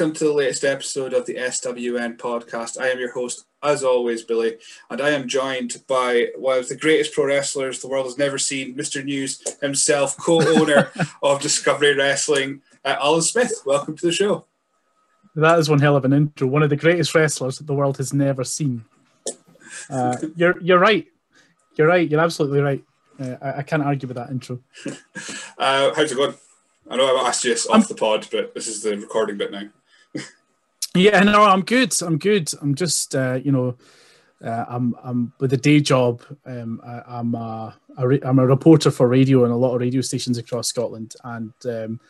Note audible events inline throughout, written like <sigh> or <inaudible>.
Welcome to the latest episode of the SWN podcast. I am your host, as always, Billy, and I am joined by one of the greatest pro wrestlers the world has never seen, Mr. News himself, co owner <laughs> of Discovery Wrestling, uh, Alan Smith. Welcome to the show. That is one hell of an intro. One of the greatest wrestlers that the world has never seen. Uh, <laughs> you're you're right. You're right. You're absolutely right. Uh, I, I, can't argue with that intro. <laughs> Uh, how's it going? I know I've asked you this off I'm, the pod, but this is the recording bit now. Yeah, no, I'm good. I'm good. I'm just, uh, you know, uh, I'm I'm with a day job. Um, I, am a, a am a reporter for radio and a lot of radio stations across Scotland, and um,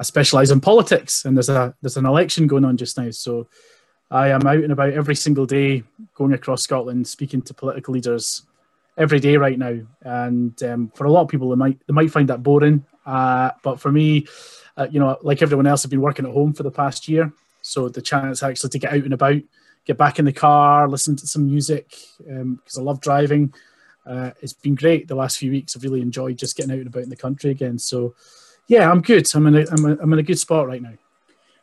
I specialise in politics. And there's a there's an election going on just now, so I am out and about every single day, going across Scotland, speaking to political leaders every day right now. And um, for a lot of people, they might they might find that boring. Uh, but for me, uh, you know, like everyone else, I've been working at home for the past year, so the chance actually to get out and about, get back in the car, listen to some music because um, I love driving. Uh, it's been great the last few weeks. I've really enjoyed just getting out and about in the country again. So, yeah, I'm good. I'm in a, I'm, a, I'm in a good spot right now.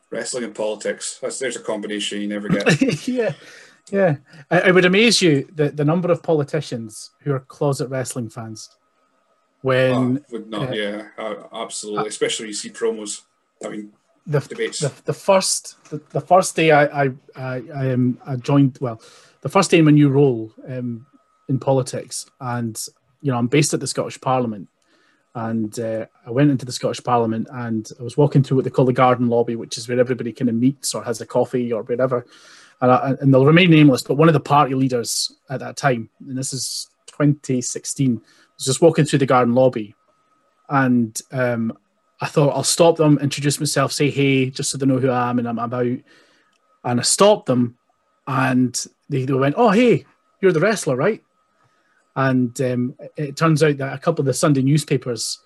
Wrestling and politics. That's, there's a combination you never get. <laughs> yeah. Yeah, I, would amaze you the, the number of politicians who are closet wrestling fans. When oh, would not, uh, yeah, absolutely. Uh, Especially you see promos. I mean, the debates. The, the first the, the, first day I I I, I, um, I joined well, the first day in my new role um, in politics, and you know I'm based at the Scottish Parliament, and uh, I went into the Scottish Parliament and I was walking through what they call the garden lobby, which is where everybody kind of meets or has a coffee or whatever, and, I, and they'll remain nameless. But one of the party leaders at that time, and this is 2016 was just walking through the garden lobby, and um, I thought I'll stop them, introduce myself, say hey, just so they know who I am and I'm about. And I stopped them, and they, they went, "Oh, hey, you're the wrestler, right?" And um, it turns out that a couple of the Sunday newspapers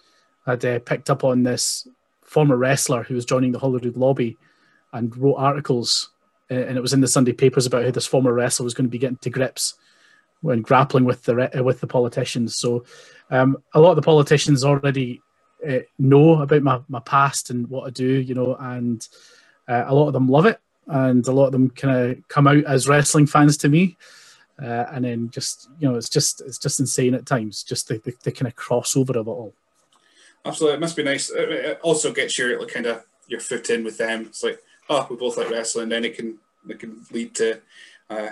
had uh, picked up on this former wrestler who was joining the Holyrood lobby and wrote articles, uh, and it was in the Sunday papers about how this former wrestler was going to be getting to grips when grappling with the with the politicians. So um, a lot of the politicians already uh, know about my, my past and what I do, you know, and uh, a lot of them love it, and a lot of them kind of come out as wrestling fans to me. Uh, and then just you know, it's just it's just insane at times, just the, the, the kind of crossover of it all. Absolutely, it must be nice. It also gets your kind of your foot in with them. It's like, oh, we both like wrestling. Then it can it can lead to uh,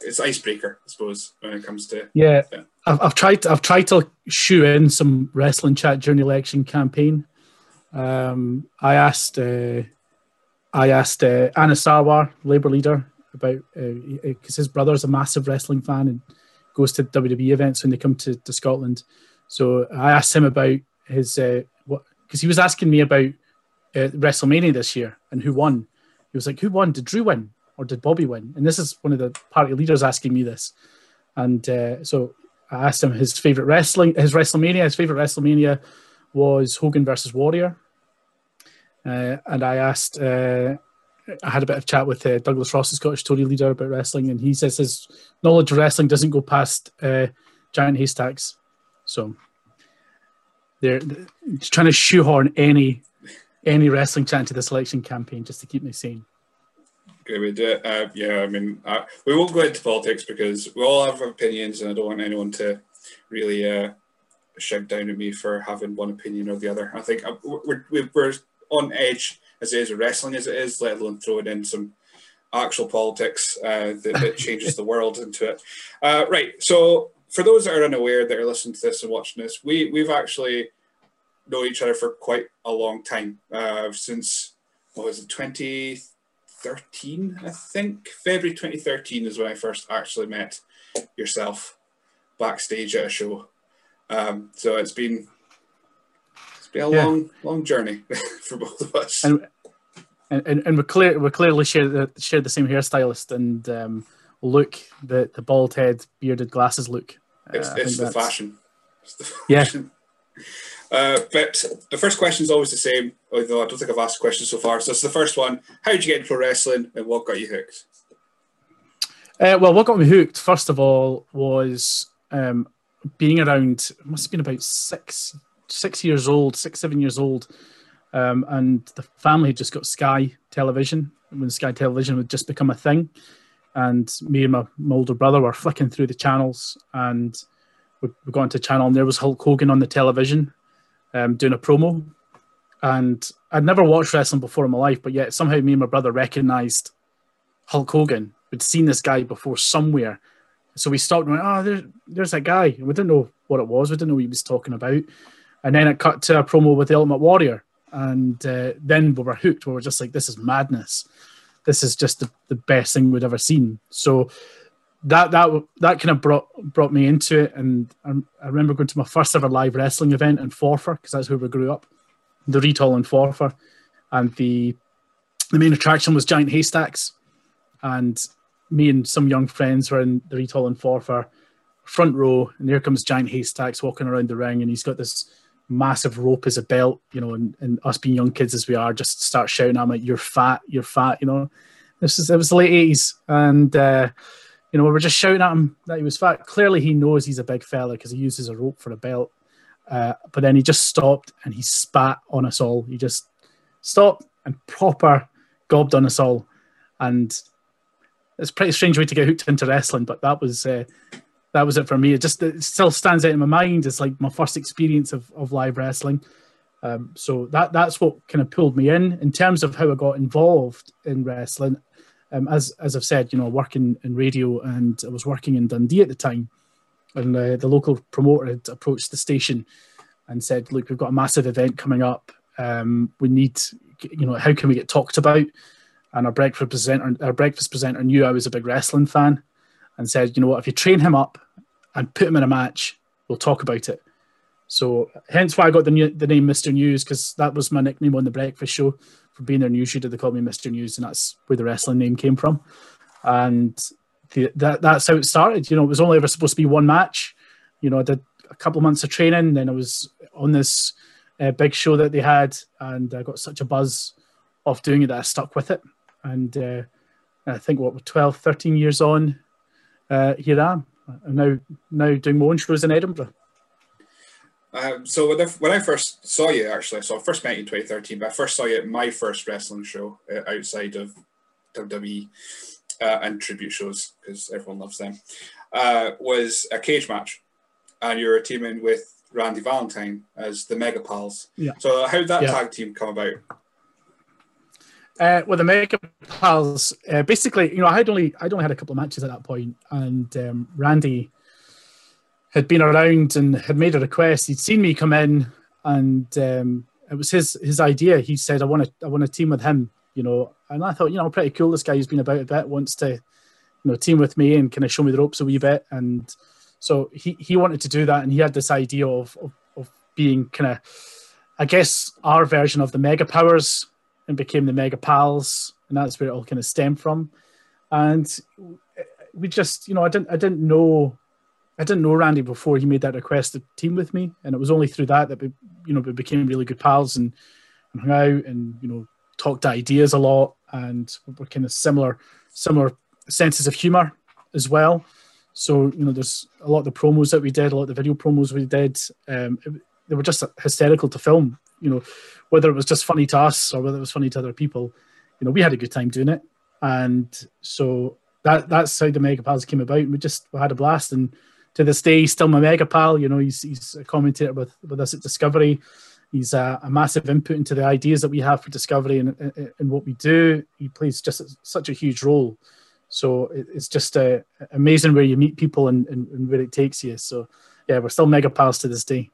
it's icebreaker, I suppose, when it comes to yeah. yeah. I've, I've tried I've tried to shoe in some wrestling chat during the election campaign. Um, I asked uh, I asked uh, Anas Sarwar, Labour leader, about because uh, his brother's a massive wrestling fan and goes to WWE events when they come to, to Scotland. So I asked him about his uh, what because he was asking me about uh, WrestleMania this year and who won. He was like, "Who won? Did Drew win?" Or did Bobby win? And this is one of the party leaders asking me this. And uh, so I asked him his favorite wrestling, his WrestleMania. His favorite WrestleMania was Hogan versus Warrior. Uh, and I asked, uh, I had a bit of chat with uh, Douglas Ross, the Scottish Tory leader, about wrestling, and he says his knowledge of wrestling doesn't go past uh, giant haystacks. So they're, they're trying to shoehorn any any wrestling chat into the selection campaign just to keep me sane. Okay, we do. Uh, yeah, I mean, uh, we won't go into politics because we all have opinions, and I don't want anyone to really uh, shout down at me for having one opinion or the other. I think uh, we're, we're on edge as it is wrestling as it is, let alone throwing in some actual politics uh, that, that, <laughs> changes the world into it. Uh, right. So, for those that are unaware that are listening to this and watching this, we we've actually known each other for quite a long time uh, since what was it, twenty 2013, I think. February 2013 is when I first actually met yourself backstage at a show. Um, so it's been it's been a yeah. long, long journey <laughs> for both of us. And and, and we clear we clearly share the share the same hairstylist, and um, look, the the bald head, bearded glasses look. It's, Uh, it's the fashion. It's the Yeah. Uh, but the first question is always the same, although I don't think I've asked questions so far. So it's the first one. How did you get into pro wrestling and what got you hooked? Uh, well, what got me hooked, first of all, was um, being around, must have been about six, six years old, six, seven years old. Um, and the family had just got Sky Television when Sky Television had just become a thing. And me and my, my older brother were flicking through the channels and we, we got into a channel and there was Hulk Hogan on the television um, doing a promo. And I'd never watched wrestling before in my life, but yet somehow me and my brother recognized Hulk Hogan. We'd seen this guy before somewhere. So we stopped and went, oh, there, there's that guy. And we didn't know what it was. We didn't know what he was talking about. And then it cut to a promo with the Ultimate Warrior. And uh, then we were hooked. We were just like, this is madness. This is just the, the best thing we'd ever seen. So that that that kind of brought brought me into it. And I, I remember going to my first ever live wrestling event in Forfar because that's where we grew up, the Reid Hall in Forfar, and the the main attraction was giant haystacks, and me and some young friends were in the Reid Hall in Forfar, front row, and there comes giant haystacks walking around the ring, and he's got this massive rope as a belt, you know, and, and us being young kids as we are, just start shouting at him like, "You're fat, you're fat," you know. This is it was the late eighties, and uh, you know we were just shouting at him that he was fat. Clearly, he knows he's a big fella because he uses a rope for a belt. Uh, but then he just stopped and he spat on us all. He just stopped and proper gobbed on us all, and it's pretty strange way to get hooked into wrestling. But that was uh, that was it for me. It just it still stands out in my mind. It's like my first experience of, of live wrestling. Um, so that that's what kind of pulled me in. In terms of how I got involved in wrestling, um, as as I've said, you know, working in radio and I was working in Dundee at the time, and uh, the local promoter had approached the station and said, "Look, we've got a massive event coming up. Um, we need, you know, how can we get talked about?" And our breakfast presenter, our breakfast presenter knew I was a big wrestling fan, and said, "You know what? If you train him up and put him in a match, we'll talk about it." So, hence why I got the new, the name Mr. News because that was my nickname on the breakfast show for being their news reader. They called me Mr. News, and that's where the wrestling name came from. And the, that that's how it started. You know, it was only ever supposed to be one match. You know, I did a couple of months of training, then I was on this uh, big show that they had, and I got such a buzz off doing it that I stuck with it. And uh, I think what 12, 13 years on, uh, here I am. I'm now now doing my own shows in Edinburgh. Um, so when I, when I first saw you, actually, so I first met you in 2013, but I first saw you at my first wrestling show uh, outside of WWE uh, and tribute shows because everyone loves them. Uh, was a cage match, and you were teaming with Randy Valentine as the Mega Pals. Yeah. So how did that Yeah. tag team come about? Uh, well, the Mega Pals, uh, basically, you know, I had only I'd only had a couple of matches at that point, and um, Randy had been around and had made a request. He'd seen me come in, and um, it was his his idea. He said, "I want to I want to team with him," you know, and I thought, you know, pretty cool. This guy who's been about a bit wants to, you know, team with me and kind of show me the ropes a wee bit, and so he he wanted to do that, and he had this idea of of, of being kind of, I guess, our version of the Mega Powers and became the Mega Pals, and that's where it all kind of stemmed from. And we just, you know, I didn't, I didn't know, I didn't know Randy before he made that request to team with me, and it was only through that that we, you know, we became really good pals and, and hung out and you know talked ideas a lot, and we're kind of similar, similar senses of humor as well. So you know, there's a lot of the promos that we did, a lot of the video promos we did. Um, it- they were just hysterical to film. You know, whether it was just funny to us or whether it was funny to other people, you know, we had a good time doing it. And so that that's how the Mega Pals came about. We just we had a blast. And to this day, he's still my Mega Pal. You know, he's, he's a commentator with, with us at Discovery. He's a, a massive input into the ideas that we have for Discovery and, and, and what we do. He plays just such a huge role. So it, it's just uh, amazing where you meet people and, and, and where it takes you. So yeah, we're still Mega Pals to this day.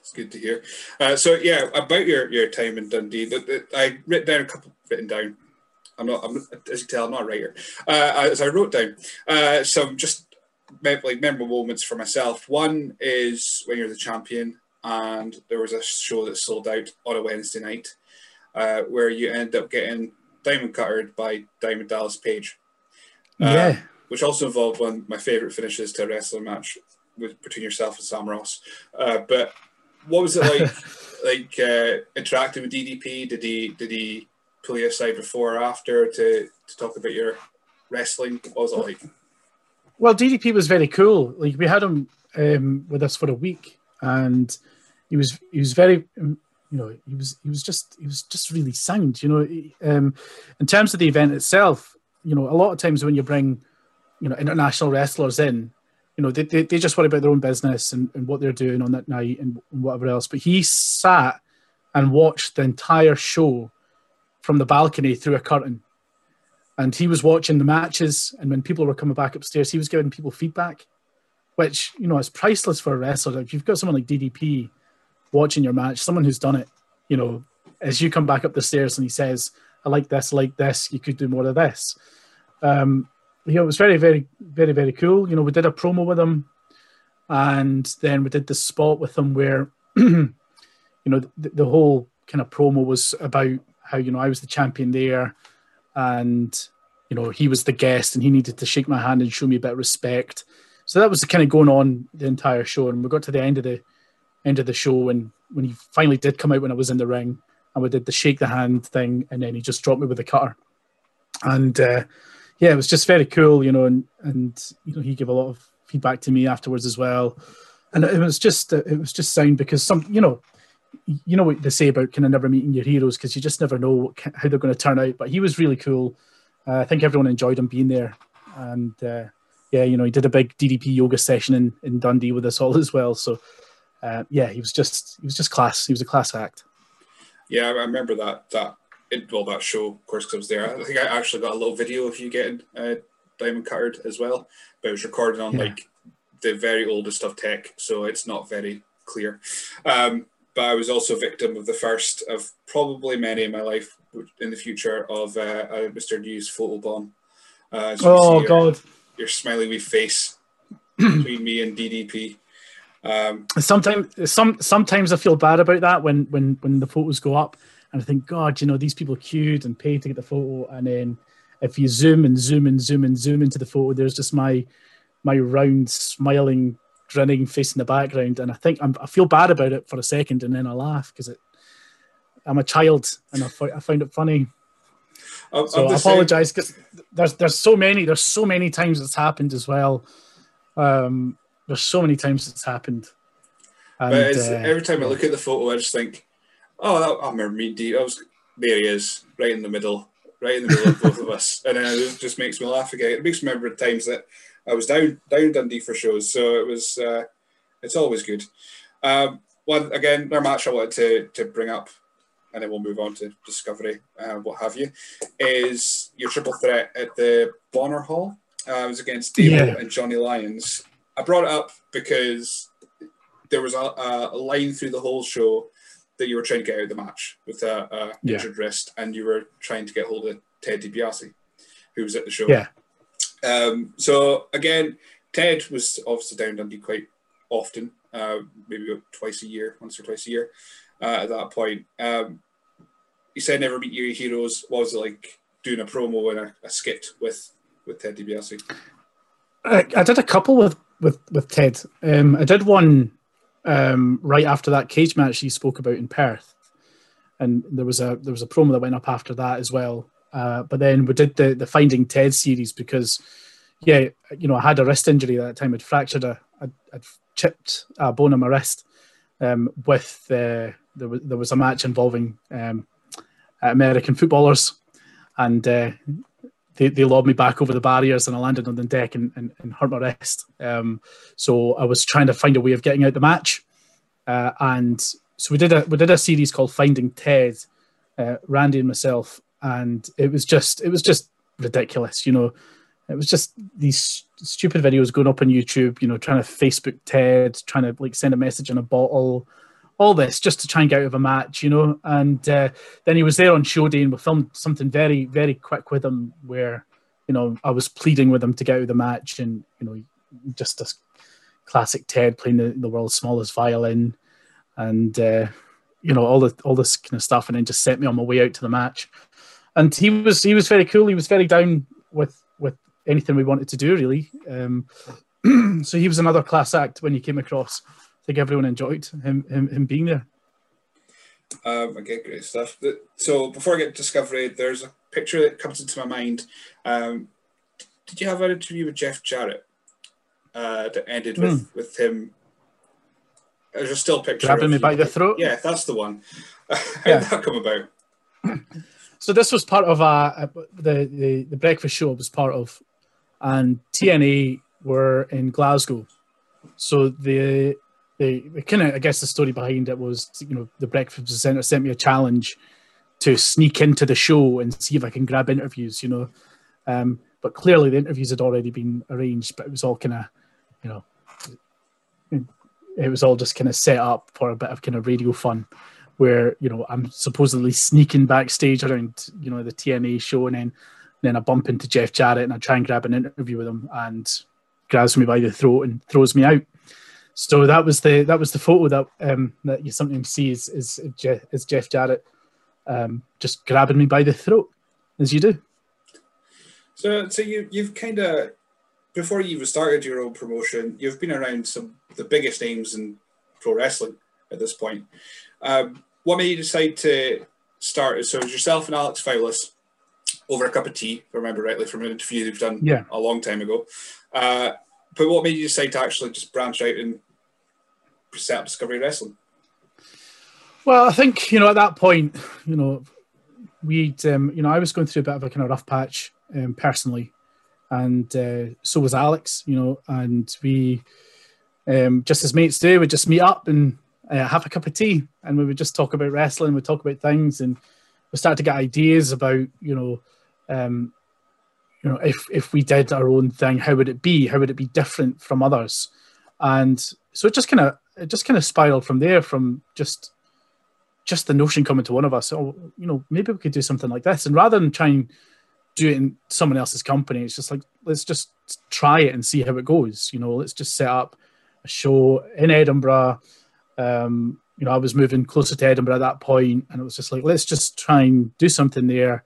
It's good to hear. Uh, so yeah, about your, your time in Dundee, the, the, I written down a couple written down. I'm not. I'm as you tell, I'm not a writer. Uh, as I wrote down uh, some just like memorable moments for myself. One is when you're the champion, and there was a show that sold out on a Wednesday night, uh, where you end up getting diamond cuttered by Diamond Dallas Page. Uh, yeah. which also involved one of my favorite finishes to a wrestling match with between yourself and Sam Ross. Uh, but what was it like? <laughs> like uh, interacting with DDP? Did he did he pull you aside before or after to to talk about your wrestling? What was it like? Well, DDP was very cool. Like we had him um, with us for a week, and he was he was very um, you know he was he was just he was just really sound. You know, um, in terms of the event itself, you know, a lot of times when you bring you know international wrestlers in, you know, they, they, they just worry about their own business and, and what they're doing on that night and, and whatever else. But he sat and watched the entire show from the balcony through a curtain. And he was watching the matches, and when people were coming back upstairs, he was giving people feedback, which you know is priceless for a wrestler. If you've got someone like DDP watching your match, someone who's done it, you know, as you come back up the stairs and he says, "I like this, I like this. You could do more of this." Um, you know, it was very, very, very, very cool. You know, we did a promo with him, and then we did the spot with him where, <clears throat> you know, the, the whole kind of promo was about how you know I was the champion there, and you know he was the guest, and he needed to shake my hand and show me a bit of respect. So that was kind of going on the entire show, and we got to the end of the end of the show, and when he finally did come out when I was in the ring, and we did the shake the hand thing, and then he just dropped me with a cutter, and. Uh, yeah, it was just very cool, you know, and and you know he gave a lot of feedback to me afterwards as well, and it was just it was just sound because some you know you know what they say about kind of never meeting your heroes because you just never know what, how they're going to turn out. But he was really cool. Uh, I think everyone enjoyed him being there, and uh, yeah, you know he did a big DDP yoga session in, in Dundee with us all as well. So uh, yeah, he was just he was just class. He was a class act. Yeah, I remember that that well, that show, of course, because I was there. I think I actually got a little video of you getting uh, diamond cuttered as well, but it was recorded on yeah. like the very oldest of tech, so it's not very clear. Um, but I was also victim of the first of probably many in my life in the future of uh, Mr. News photo bomb. Uh, oh your, God! Your smiley wee face <clears throat> between me and DDP. Um, sometimes, some sometimes I feel bad about that when when when the photos go up and I think, God, you know, these people queued and paid to get the photo, and then if you zoom and zoom and zoom and zoom into the photo, there's just my my round, smiling, grinning face in the background, and I think I'm, i feel bad about it for a second, and then I laugh because it—I'm a child and I, I find it funny. I'm, so I'm i apologize because there's there's so many there's so many times it's happened as well. Um, there's so many times it's happened. And, but uh, every time I look at the photo, I just think oh, that, I remember me. D. I was there. He is, right in the middle, right in the middle of both of us, and then it just makes me laugh again. It makes me remember the times that I was down down Dundee for shows, so it was. Uh, it's always good. Um, one again, our match I wanted to to bring up, and then we'll move on to Discovery, uh, what have you, is your triple threat at the Bonar Hall. Uh, it was against Dave yeah. and Johnny Lyons. I brought it up because there was a, a line through the whole show that you were trying to get out of the match with a, a yeah. injured wrist, and you were trying to get hold of Ted DiBiase, who was at the show. Yeah. Um, so again, Ted was obviously down Dundee quite often, uh, maybe twice a year, once or twice a year. Uh, at that point, um, you said never meet your heroes. What was it like doing a promo and a, a skit with with Ted DiBiase? I, I did a couple with with with Ted. Um, I did one um, right after that cage match he spoke about in Perth, and there was a there was a promo that went up after that as well. Uh, but then we did the the Finding Ted series because, yeah, you know, I had a wrist injury at that time. I'd fractured a, I'd, I'd chipped a bone in my wrist. Um, with uh, there was there was a match involving um, American footballers, and uh, they, they lobbed me back over the barriers and I landed on the deck and, and, and hurt my wrist. Um, so I was trying to find a way of getting out the match. Uh, and so we did a we did a series called Finding Ted, uh, Randy and myself, and it was just it was just ridiculous, you know. It was just these stupid videos going up on YouTube, you know, trying to Facebook Ted, trying to like send a message in a bottle, all this just to try and get out of a match, you know. And uh, then he was there on show day, and we filmed something very, very quick with him, where you know I was pleading with him to get out of the match, and you know, just this classic Ted playing the, the world's smallest violin, and uh, you know all the all this kind of stuff, and then just sent me on my way out to the match. And he was he was very cool. He was very down with with anything we wanted to do really. Um, <clears throat> so he was another class act when he came across. I think everyone enjoyed him him, him being there. Um, okay, great stuff. So before I get to Discovery, there's a picture that comes into my mind. Um, did you have an interview with Jeff Jarrett uh, that ended with, mm. with him? There's a still picture. Grabbing me by the throat? Yeah, that's the one. <laughs> How yeah. did that come about? <clears throat> So this was part of uh, the, the, the breakfast show was part of, and TNA were in Glasgow. So the the, the kind of I guess the story behind it was you know the breakfast presenter sent me a challenge to sneak into the show and see if I can grab interviews. You know, um, but clearly the interviews had already been arranged, but it was all kind of you know it was all just kind of set up for a bit of kind of radio fun where you know I'm supposedly sneaking backstage around you know the TNA show and then then I bump into Jeff Jarrett and I try and grab an interview with him and grabs me by the throat and throws me out. So that was the that was the photo that um, that you sometimes see is is, is Jeff Jarrett um, just grabbing me by the throat as you do. So so you you've kind of before you even started your own promotion, you've been around some the biggest names in pro wrestling at this point. Um, what made you decide to start? So it was yourself and Alex Fowlis over a cup of tea, if I remember rightly, from an interview you've done yeah. a long time ago. Uh, but what made you decide to actually just branch out and set up Discovery Wrestling? Well, I think you know at that point, you know, we'd um, you know I was going through a bit of a kind of rough patch um, personally, and uh, so was Alex. You know, and we um, just as mates do, we just meet up and uh, have a cup of tea, and we would just talk about wrestling. We talk about things, and we start to get ideas about you know, um, you know, if if we did our own thing, how would it be? How would it be different from others? And so it just kind of it just kind of spiraled from there, from just just the notion coming to one of us. Oh, you know, maybe we could do something like this, and rather than trying do it in someone else's company, it's just like let's just try it and see how it goes. You know, let's just set up a show in Edinburgh um, you know, I was moving closer to Edinburgh at that point, and it was just like, let's just try and do something there,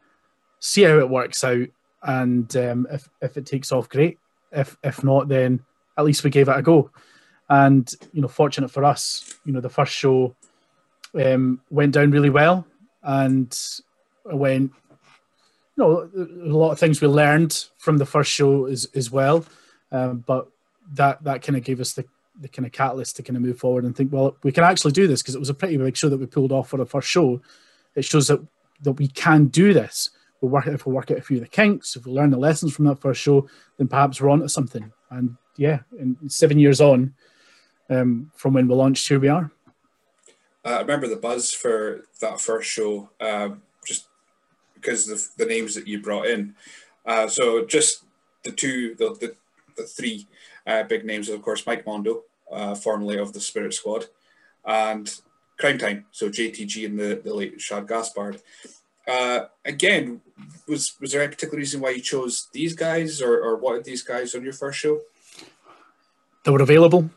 see how it works out, and um, if if it takes off, great. If if not, then at least we gave it a go. And you know, fortunate for us, you know, the first show um, went down really well, and went. You know, a lot of things we learned from the first show as as well, um, but that that kind of gave us the the kind of catalyst to kind of move forward and think, well, we can actually do this because it was a pretty big show that we pulled off for the first show. It shows that that we can do this. We'll work if we work out a few of the kinks, if we learn the lessons from that first show, then perhaps we're on to something. And yeah, in seven years on um, from when we launched, here we are. Uh, I remember the buzz for that first show, uh, just because of the names that you brought in. Uh, so just the two, the, the, the three uh, big names, of course, Mike Mondo, uh, formerly of the Spirit Squad, and Crime Time, so JTG and the, the late Shad Gaspard. Uh, again, was was there any particular reason why you chose these guys or, or wanted these guys on your first show? They were available.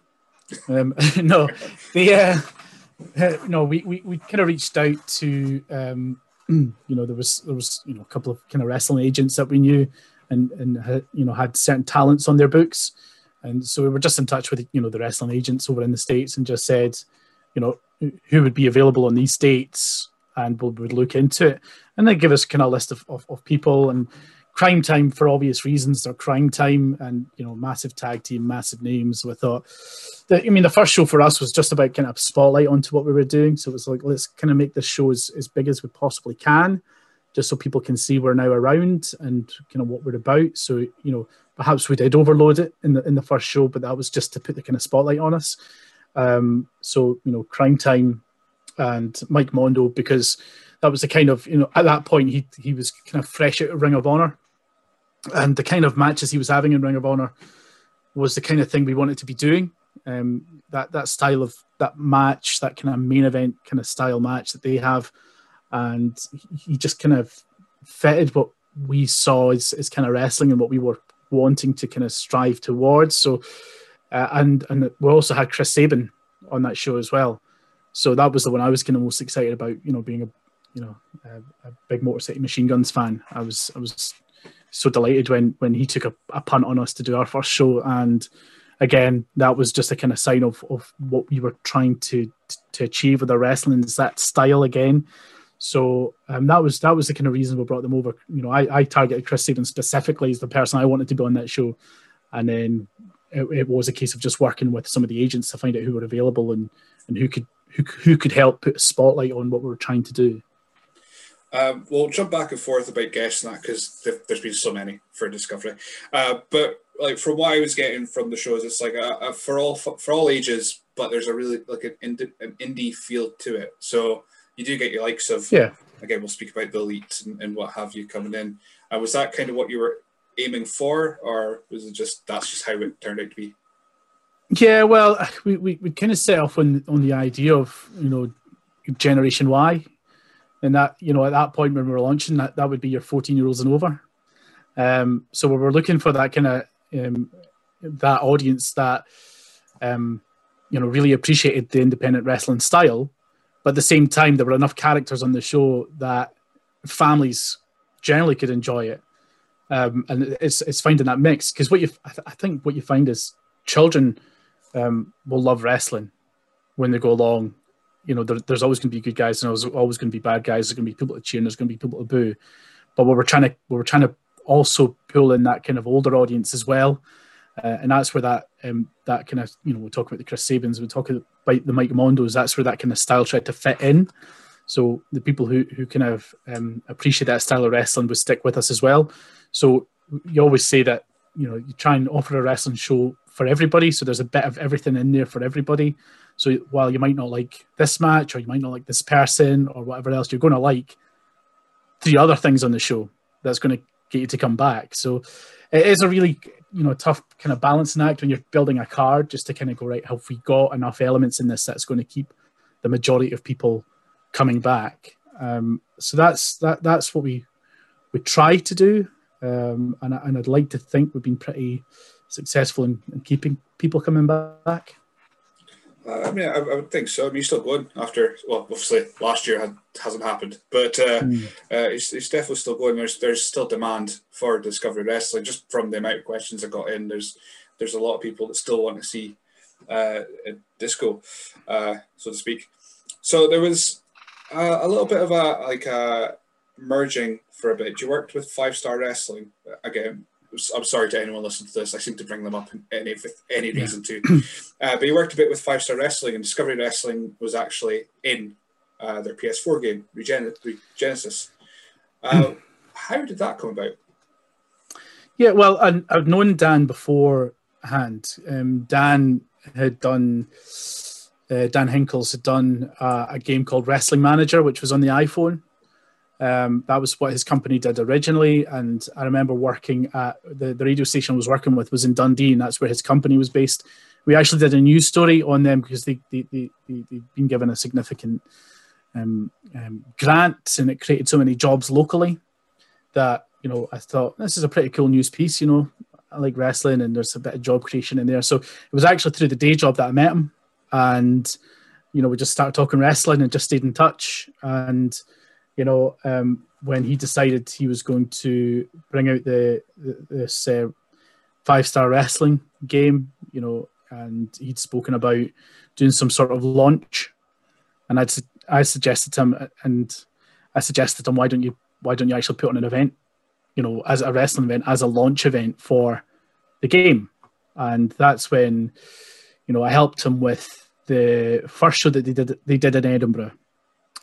um, <laughs> no, the uh, no, we, we, we kind of reached out to um, <clears throat> you know there was there was you know a couple of kind of wrestling agents that we knew and and you know had certain talents on their books and so we were just in touch with you know the wrestling agents over in the states and just said, you know, who would be available on these dates, and we would look into it. And they give us kind of a list of, of, of people and crime time for obvious reasons. They're crime time and you know massive tag team, massive names. We thought that I mean the first show for us was just about kind of spotlight onto what we were doing. So it was like let's kind of make this show as, as big as we possibly can just so people can see we're now around and kind of what we're about. So you know, perhaps we did overload it in the in the first show, but that was just to put the kind of spotlight on us. Um, so you know, Crime Time and Mike Mondo because that was the kind of you know at that point he he was kind of fresh of Ring of Honor, and the kind of matches he was having in Ring of Honor was the kind of thing we wanted to be doing. Um, that that style of that match, that kind of main event kind of style match that they have and he just kind of fitted what we saw as, as kind of wrestling and what we were wanting to kind of strive towards. So, uh, and and we also had Chris Sabin on that show as well. So that was the one I was kind of most excited about. You know, being a you know a, a big Motor City Machine Guns fan. I was I was so delighted when when he took a, a punt on us to do our first show and again, that was just a kind of sign of, of what we were trying to to achieve with our wrestling is that style again. So um, that was that was the kind of reason we brought them over. You know, I, I targeted Chris Sabin specifically as the person I wanted to be on that show, and then it, it, was a case of just working with some of the agents to find out who were available and and who could who, who could help put a spotlight on what we were trying to do. Um, we'll jump back and forth about guests and that because there's been so many for Discovery. Uh, but like from what I was getting from the shows, it's like a, a for all for all ages, but there's a really like an indie, an indie feel to it. So you do get your likes of yeah. Again, we'll speak about the elites and, and what have you coming in. Uh, was that kind of what you were aiming for, or was it just that's just how it turned out to be? Yeah, well, <laughs> we, we, we kind of set off on on the idea of you know Generation Y, and that you know at that point when we were launching that that would be your 14 year olds and over. Um, so we were looking for that kind of um, that audience that um, you know really appreciated the independent wrestling style, but at the same time there were enough characters on the show that families generally could enjoy it. Um, and it's it's finding that mix because what you I, th- I, think what you find is children um, will love wrestling when they go along. You know, there, there's always going to be good guys and there's always going to be bad guys. There's going to be people to cheer and there's going to be people to boo. But what we're trying to what we're trying to also pull in that kind of older audience as well. Uh, and that's where that um, that kind of you know we talk about the Chris Sabins, we talk about the Mike Mondos. That's where that kind of style tried to fit in. So the people who who kind of um, appreciate that style of wrestling would stick with us as well. So you always say that you know you try and offer a wrestling show for everybody. So there's a bit of everything in there for everybody. So while you might not like this match or you might not like this person or whatever else, you're going to like three other things on the show that's going to get you to come back. So it is a really you know tough kind of balancing act when you're building a card just to kind of go right. Have we got enough elements in this that's going to keep the majority of people coming back? Um, so that's that that's what we we try to do, um, and and I'd like to think we've been pretty successful in, in keeping people coming back. Uh, I mean, I, I, would think so. I mean, you're still going after. Well, obviously, last year had, hasn't happened, but uh, mm. uh, it's, it's, definitely still going. There's there's still demand for Discovery Wrestling, just from the amount of questions I got in. There's there's a lot of people that still want to see uh, disco, uh, so to speak. So there was uh, a little bit of a like a merging for a bit. You worked with Five Star Wrestling again. I'm sorry to anyone listening to this. I seem to bring them up in any any reason to. Uh, but he worked a bit with Five Star Wrestling, and Discovery Wrestling was actually in uh, their PS4 game, Regen- Regenesis. Uh, how did that come about? Yeah, well, I, I've known Dan beforehand. Um, Dan had done. Uh, Dan Hinkles had done uh, a game called Wrestling Manager, which was on the iPhone, um, that was what his company did originally, and I remember working at the, the radio station I was working with was in Dundee, and that's where his company was based. We actually did a news story on them because they, they, they, they, have been given a significant um, um, grant, and it created so many jobs locally that you know I thought this is a pretty cool news piece. You know, I like wrestling, and there's a bit of job creation in there. So it was actually through the day job that I met him, and you know we just started talking wrestling and just stayed in touch and you know, um, when he decided he was going to bring out the, the this uh, five star wrestling game, you know, and he'd spoken about doing some sort of launch, and I'd I suggested to him, and I suggested to him, why don't you why don't you actually put on an event, you know, as a wrestling event, as a launch event for the game, and that's when, you know, I helped him with the first show that they did they did in Edinburgh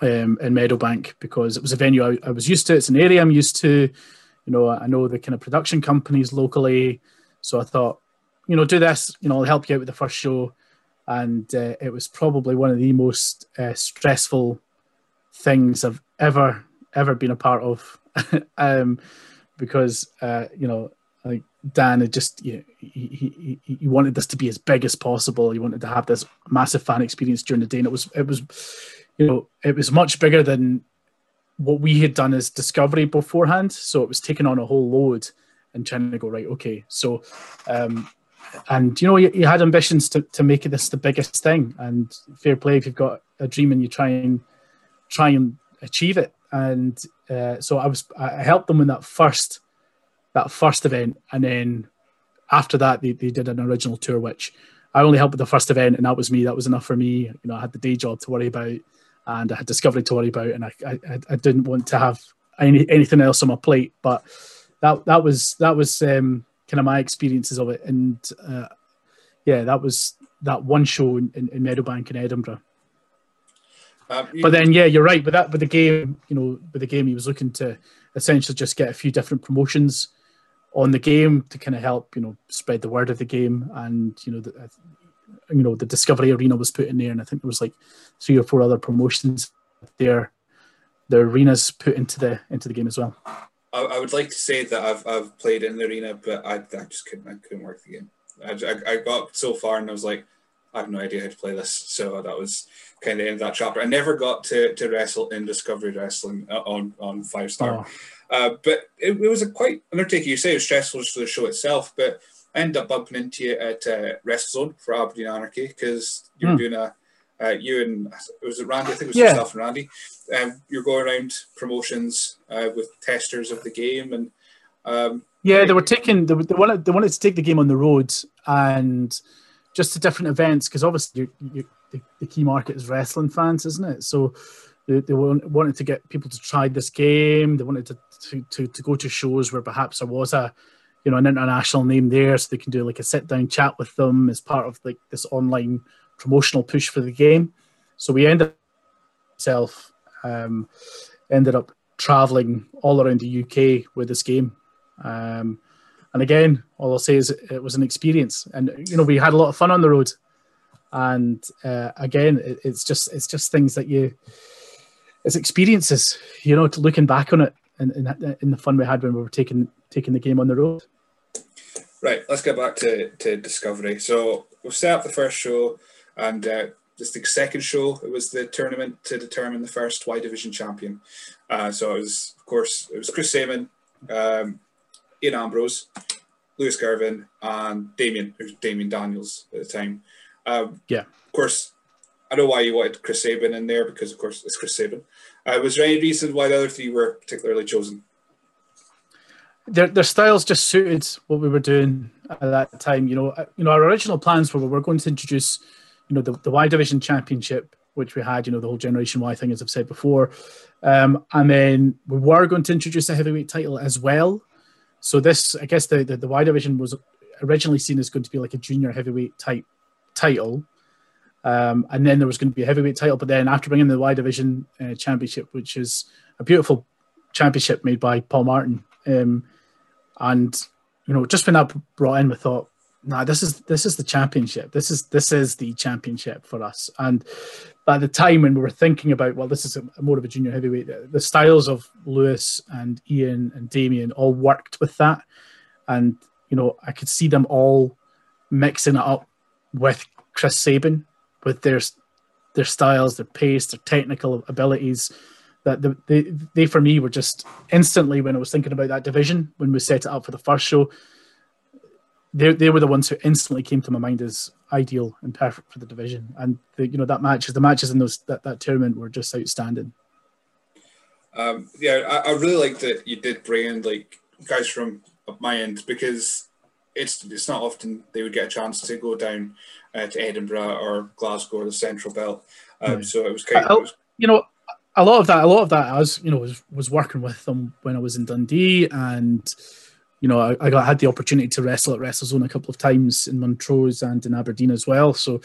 um, in Meadowbank because it was a venue I, I, was used to. It's an area I'm used to. You know, I know the kind of production companies locally, so I thought, you know, do this. You know, I'll help you out with the first show, and uh, it was probably one of the most uh, stressful things I've ever ever been a part of, <laughs> um, because uh, you know, like Dan had just you know, he, he he wanted this to be as big as possible. He wanted to have this massive fan experience during the day, and it was it was you know, it was much bigger than what we had done as Discovery beforehand. So it was taking on a whole load and trying to go, right, okay. So, um, and you know, you, you had ambitions to, to make this the biggest thing. And fair play if you've got a dream and you try and try and achieve it. And uh, so I was, I helped them in that first that first event, and then after that they, they did an original tour, which I only helped with the first event, and that was me. That was enough for me. You know, I had the day job to worry about, and I had discovery to worry about, and I I, I didn't want to have any, anything else on my plate. But that that was that was um, kind of my experiences of it, and uh, yeah, that was that one show in, in, in Meadowbank in Edinburgh. Um, but then, yeah, you're right. With that, with the game, you know, with the game, he was looking to essentially just get a few different promotions on the game to kind of help, you know, spread the word of the game. And you know, the, you know, the Discovery Arena was put in there, and I think there was like three or four other promotions there. The arenas put into the into the game as well. I, I would like to say that I've I've played in the arena, but I, I just couldn't I couldn't work the game. I, I, I got so far and I was like, I have no idea how to play this. So that was kind of the end of that chapter. I never got to, to wrestle in Discovery Wrestling uh, on, on five star. Oh. Uh, but it, it, was a quite undertaking. You say it was stressful for the show itself, but I ended up bumping into you at uh, WrestleZone for Aberdeen Anarchy because you were mm. doing a, uh, you and it was it Randy? I think it was yeah. yourself and Randy. Um, you're going around promotions uh, with testers of the game and um, yeah, they were taking they, they wanted they wanted to take the game on the road and just to different events because obviously you, you, the, the, key market is wrestling fans, isn't it? So they, they wanted to get people to try this game. They wanted to, to, to, to go to shows where perhaps there was a you know an international name there, so they can do like a sit down chat with them as part of like this online promotional push for the game. So we ended up self um, ended up traveling all around the UK with this game um, and again, all I'll say is it was an experience, and you know we had a lot of fun on the road. And uh, again, it, it's just it's just things that you, it's experiences, you know, to looking back on it and in, in the fun we had when we were taking taking the game on the road. Right, let's get back to, to Discovery. So we've set up the first show, and uh, this the second show. It was the tournament to determine the first Y Division champion. Uh, so it was, of course, it was Chris Sabin, um, Ian Ambrose, Lewis Girvan, and Damien, who's Damien Daniels at the time. Um, yeah. Of course, I know why you wanted Chris Sabin in there because, of course, it's Chris Sabin. Uh, was there any reason why the other three were particularly chosen? Their, their styles just suited what we were doing at that time. You know, uh, you know, our original plans were we were going to introduce, you know, the, the Y Division Championship, which we had, you know, the whole Generation Y thing, as I've said before, um, and then we were going to introduce a heavyweight title as well. So this, I guess, the, the, the Y division was originally seen as going to be like a junior heavyweight type title, um, and then there was going to be a heavyweight title. But then after bringing the Y division uh, championship, which is a beautiful championship made by Paul Martin, um, and you know, just when I brought in, we thought, nah, this is this is the championship. This is this is the championship for us. And by the time when we were thinking about, well, this is a, more of a junior heavyweight, the, styles of Lewis and Ian and Damien all worked with that. And you know, I could see them all mixing it up with Chris Sabin, with their their styles, their pace, their technical abilities. That the, they, they for me were just instantly when I was thinking about that division when we set it up for the first show they, they were the ones who instantly came to my mind as ideal and perfect for the division. And the, you know that matches, the matches in those that, that tournament were just outstanding. Um, yeah, I, I really like that you did bring in like guys from my end because it's it's not often they would get a chance to go down uh, to Edinburgh or Glasgow or the Central Belt. Um, So it was kind of, you know, a lot of that, a lot of that, I was you know was was working with them when I was in Dundee and you know, I, I got had the opportunity to wrestle at WrestleZone a couple of times in Montrose and in Aberdeen as well. So,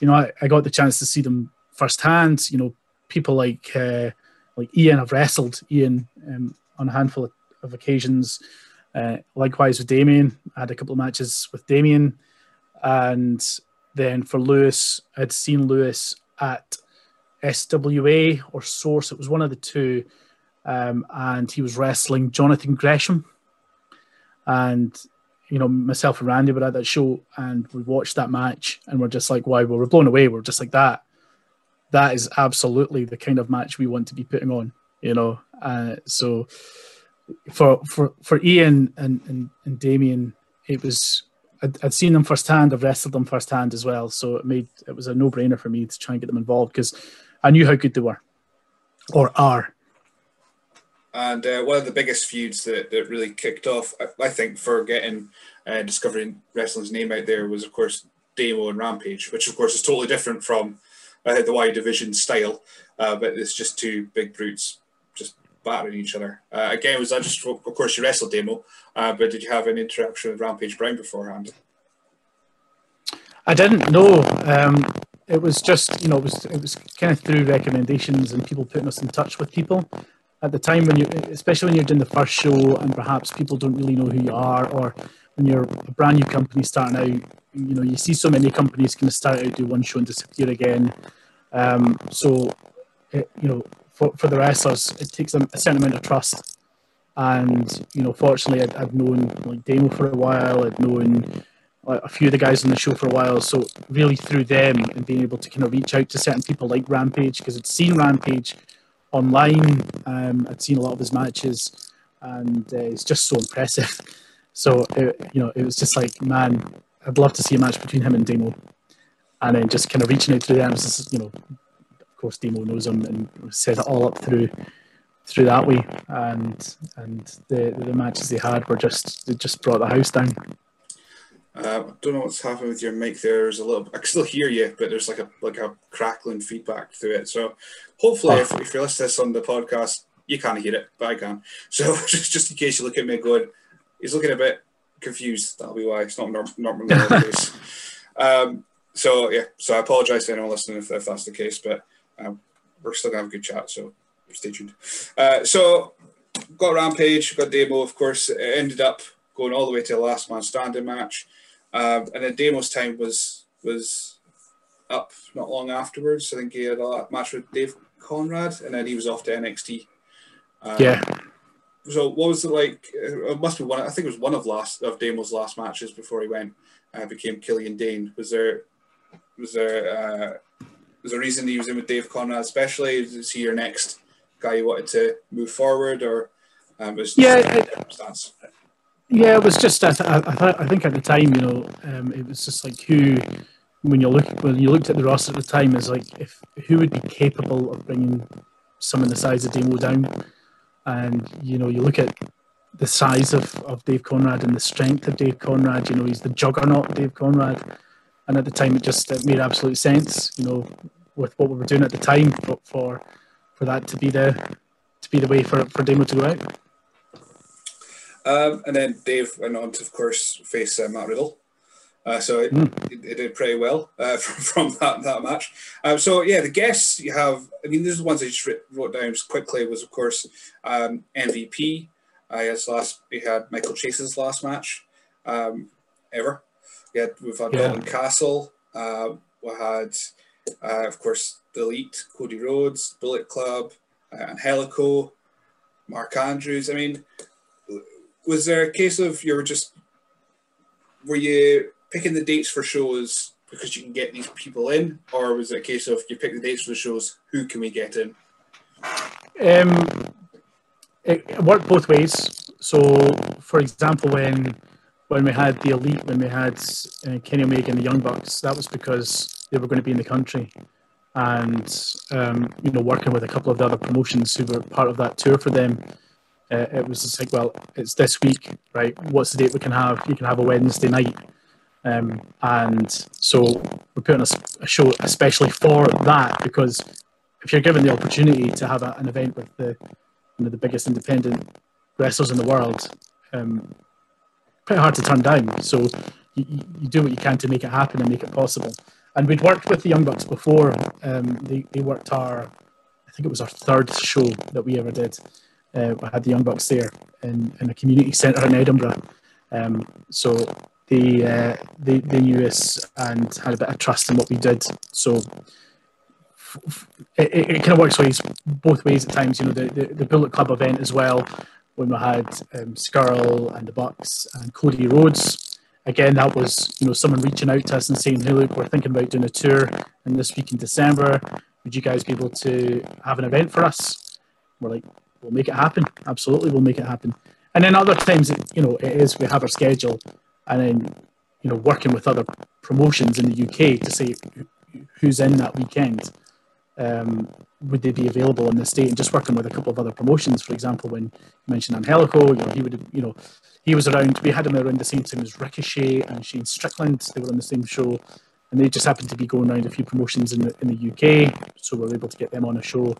you know, I, I got the chance to see them firsthand. You know, people like uh, like Ian I've wrestled Ian um, on a handful of, of occasions. Uh, likewise with Damien, I had a couple of matches with Damien, and then for Lewis, I'd seen Lewis at SWA or Source. It was one of the two, um, and he was wrestling Jonathan Gresham and you know myself and Randy were at that show and we watched that match and we're just like wow we were blown away. We're just like that. That is absolutely the kind of match we want to be putting on you know? Uh, so for for for Ian and and, and Damien it was I'd, I'd, seen them firsthand. I've wrestled them firsthand as well. So it made it was a no-brainer for me to try and get them involved because I knew how good they were or are And uh, one of the biggest feuds that, that really kicked off, I, I think, for getting uh, Discovery wrestling's name out there was, of course, Demo and Rampage, which, of course, is totally different from uh, the Y Division style, uh, but it's just two big brutes just battering each other. Uh, again, was that just, of course, you wrestled Demo, uh, but did you have an interaction with Rampage Brown beforehand? I didn't know. Um, it was just, you know, it was it was kind of through recommendations and people putting us in touch with people. At the time when you, especially when you're doing the first show and perhaps people don't really know who you are, or when you're a brand new company starting out, you know, you see so many companies kind of start out do one show and disappear again. Um, so, it, you know, for, for the wrestlers, it takes a, a certain amount of trust. And you know, fortunately, I'd known like Damo for a while. I'd known a few of the guys on the show for a while. So really through them and being able to kind of reach out to certain people like Rampage because I'd seen Rampage online. Um, I'd seen a lot of his matches, and uh, it's just so impressive. <laughs> So it, you know, it was just like, man, I'd love to see a match between him and Damo. And then just kind of reaching out through them, just, you know, of course, Damo knows him and set it all up through through that way. And and the the matches they had were just they just brought the house down. Uh, I don't know what's happening with your mic there. There's a little. I can still hear you, but there's like a like a crackling feedback through it. So hopefully, if, if you're listening to this on the podcast, you can't hear it, but I can. <laughs> So just just in case you look at me going, he's looking a bit confused. That'll be why it's not <laughs> case. Um, so yeah, so I apologise to anyone listening if, if that's the case, but um, we're still gonna have a good chat. So stay tuned. Uh, so got Rampage, got Damo, of course. It ended up going all the way to the last man standing match. Um, and then Damo's time was was up not long afterwards. I think he had a match with Dave Conrad, and then he was off to NXT. Um, yeah. So what was it like? It must be one. I think it was one of last of Damo's last matches before he went uh, became Killian Dain. Was there was there uh, was there a reason he was in with Dave Conrad, especially? Is he your next guy you wanted to move forward, or um, was yeah? It, yeah, it was just. I, I, I think at the time, you know, um, it was just like who, when you look when you looked at the roster at the time, is like if who would be capable of bringing someone the size of Damo down, and you know, you look at the size of, of Dave Conrad and the strength of Dave Conrad. You know, he's the juggernaut, Dave Conrad, and at the time, it just it made absolute sense. You know, with what we were doing at the time, for for, for that to be the to be the way for for Damo to go out. Um, and then Dave went on to, of course, face uh, Matt Riddle. Uh, so it, mm. it, it, did pretty well uh, <laughs> from, from that, that match. Um, so yeah, the guests you have, I mean, these are the ones I just wrote down just quickly. Was of course um, MVP. Uh, his last, he had Michael Chase's last match um, ever. Yeah, we've had yeah. Dalton Castle. Uh, we had, uh, of course, the Elite, Cody Rhodes, Bullet Club, uh, Helico, Mark Andrews. I mean, was there a case of you were just were you picking the dates for shows because you can get these people in, or was it a case of you pick the dates for the shows, who can we get in? Um, it worked both ways. So, for example, when when we had the elite, when we had uh, Kenny Omega and the Young Bucks, that was because they were going to be in the country, and um, you know, working with a couple of the other promotions who were part of that tour for them uh, it was just like, well, it's this week, right? What's the date we can have? You can have a Wednesday night. Um, and so we're putting a, a, show especially for that because if you're given the opportunity to have a, an event with the you know, the biggest independent wrestlers in the world, um, pretty hard to turn down. So you, you, do what you can to make it happen and make it possible. And we'd worked with the Young Bucks before. Um, they, they worked our, I think it was our third show that we ever did uh, we had the Young Bucks there in, in a community centre in Edinburgh. Um, so they, uh, they, they knew us and had a bit of trust in what we did. So it, it, it kind of works ways both ways at times. You know, the, the, the Bullet Club event as well, when we had um, Scurll and the Bucks and Cody Rhodes. Again, that was you know someone reaching out to us and saying, "Hey, look, we're thinking about doing a tour in this week in December. Would you guys be able to have an event for us?" We're like, we'll make it happen. Absolutely, we'll make it happen. And then other times, you know, it is we have our schedule, and then you know, working with other promotions in the UK to say who's in that weekend. um, would they be available in the state? And just working with a couple of other promotions, for example, when you mentioned Angelico, you know, he would, you know, he was around. We had him around the same time as Ricochet and Shane Strickland. They were on the same show, and they just happened to be going around a few promotions in the in the UK, so we were able to get them on a show.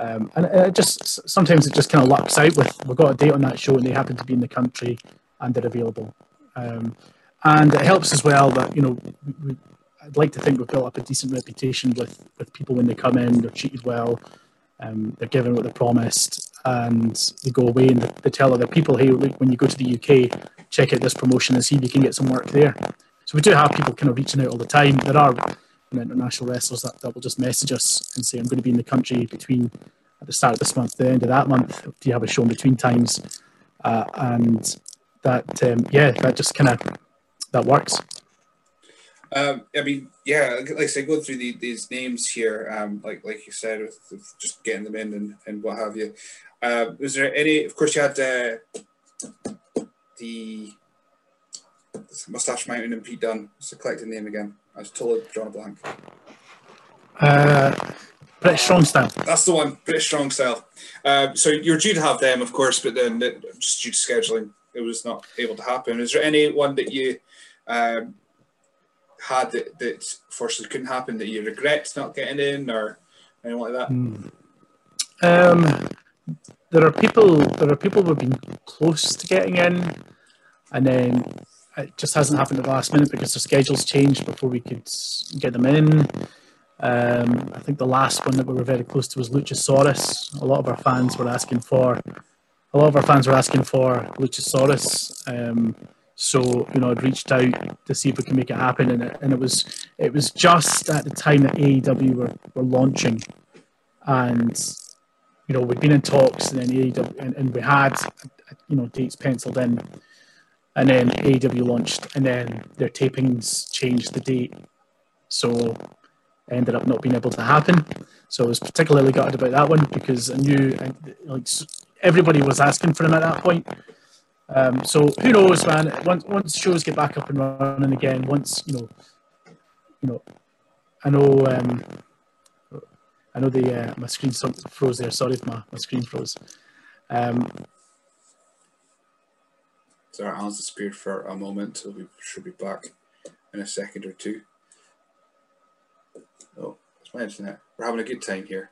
Um, and it just sometimes it just kind of lucks out with we've got a date on that show and they happen to be in the country and they're available. Um, and it helps as well that you know we, I'd like to think we've built up a decent reputation with with people when they come in, they're treated well, um, they're given what they're promised, and they go away and they, they tell other people, hey, look, when you go to the UK, check out this promotion and see if you can get some work there. So we do have people kind of reaching out all the time. There are know, international wrestlers that, that will just message us and say, I'm going to be in the country between at the start of this month, the end of that month. Do you have a show in between times? Uh, and that, um, yeah, that just kind of that works. Um, I mean, yeah, like I say, going through the, these names here, um, like like you said, with, with, just getting them in and, and what have you. Uh, was there any? Of course, you had uh, the Moustache Mountain and Pete Dunne. What's the collective name again? I was totally drawn a blank. Uh, British Strong Style. That's the one, British Strong Style. Um, so you're due to have them, of course, but then just due to scheduling, it was not able to happen. Is there any one that you um, had that, that fortunately couldn't happen that you regret not getting in or anything like that? Mm. Um, there are people. There are people who've been close to getting in, and then it just hasn't happened at the last minute because the schedules changed before we could get them in. Um, I think the last one that we were very close to was Luchasaurus. A lot of our fans were asking for. A lot of our fans were asking for Luchasaurus. Um, so you know, I'd reached out to see if we can make it happen, and it, and it was it was just at the time that AEW were, were launching, and you know we'd been in talks, and then AEW, and, and we had you know dates penciled in, and then AEW launched, and then their tapings changed the date, so ended up not being able to happen. So I was particularly gutted about that one because I knew like everybody was asking for him at that point. Um, so who knows, man? Once once shows get back up and running again, once you know, you know, I know, um, I know the uh, my screen froze there. Sorry if my, my screen froze. Um, so our hands disappeared for a moment, so we should be back in a second or two. Oh, it's my internet. We're having a good time here.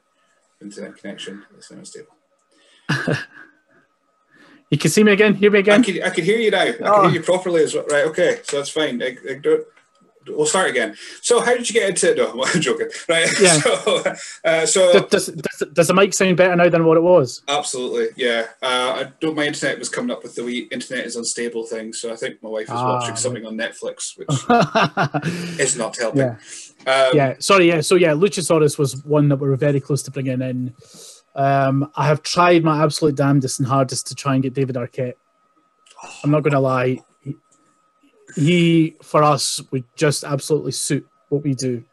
Internet connection is unstable. <laughs> You can see me again, hear me again. I can, I can hear you now. I can oh. hear you properly as well. Right, okay, so that's fine. I, I we'll start again. So, how did you get into it? No, <laughs> I'm joking. Right. <laughs> Yeah. So, uh, so does, does, does, the mic sound better now than what it was? Absolutely. Yeah. Uh, I don't. My internet was coming up with the wee internet is unstable thing. So I think my wife was ah, watching something on Netflix, which <laughs> is not helping. Yeah. Um, yeah. Sorry. Yeah. So yeah, Luchasaurus was one that we were very close to bringing in. Um, I have tried my absolute damnedest and hardest to try and get David Arquette. I'm not going to lie. He, for us, would just absolutely suit what we do.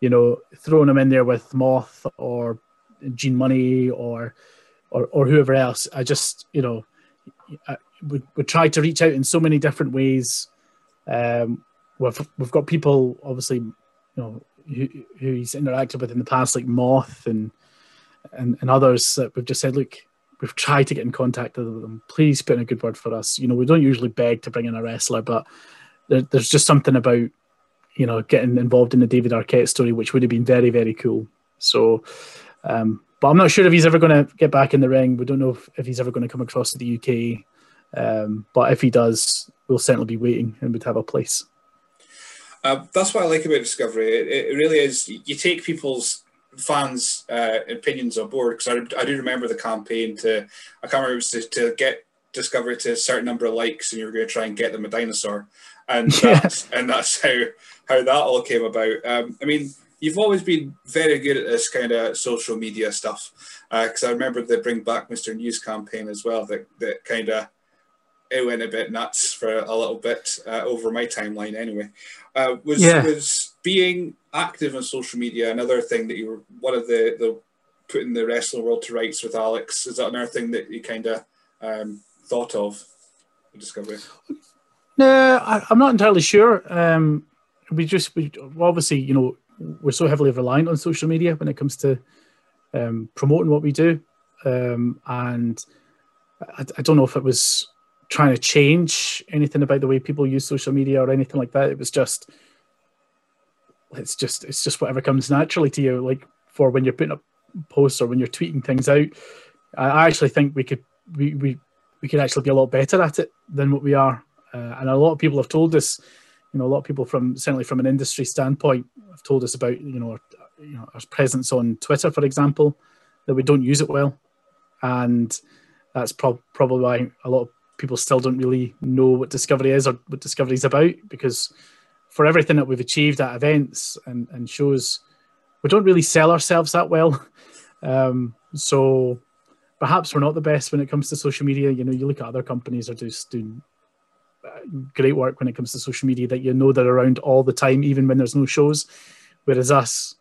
You know, throwing him in there with Moth or Gene Money or, or, or whoever else. I just, you know, I would, would try to reach out in so many different ways. Um, we've, we've got people, obviously, you know, who, who he's interacted with in the past, like Moth and and, and others that we've just said, look, we've tried to get in contact with them. Please put in a good word for us. You know, we don't usually beg to bring in a wrestler, but there, there's just something about, you know, getting involved in the David Arquette story, which would have been very, very cool. So, um, but I'm not sure if he's ever going to get back in the ring. We don't know if, if he's ever going to come across to the UK. Um, but if he does, we'll certainly be waiting and would have a place. Uh, that's what I like about Discovery. It, it really is. You take people's fans' uh, opinions on board because I, I do remember the campaign to I can't remember to, to get Discovery to a certain number of likes, and you were going to try and get them a dinosaur, and <laughs> that's, and that's how how that all came about. Um, I mean, you've always been very good at this kind of social media stuff because uh, I remember the Bring Back Mr. News campaign as well. That that kind of it went a bit nuts for a little bit uh, over my timeline anyway. Uh, was yeah. was being active on social media another thing that you were one of the the putting the wrestling world to rights with Alex? Is that another thing that you kind of um, thought of Discovery? No, I, am not entirely sure. Um, we just we obviously you know we're so heavily reliant on social media when it comes to um, promoting what we do, um, and I, I, don't know if it was trying to change anything about the way people use social media or anything like that. It was just it's just it's just whatever comes naturally to you. Like for when you're putting up posts or when you're tweeting things out, I actually think we could we we, we could actually be a lot better at it than what we are. Uh, and a lot of people have told us, you know, a lot of people from certainly from an industry standpoint have told us about you know our, you know our presence on Twitter, for example, that we don't use it well, and that's pro- probably why a lot of people still don't really know what discovery is or what discovery is about because for everything that we've achieved at events and, and shows, we don't really sell ourselves that well. <laughs> Um, so perhaps we're not the best when it comes to social media. You know, you look at other companies are just doing uh, great work when it comes to social media that you know they're around all the time, even when there's no shows. Whereas us,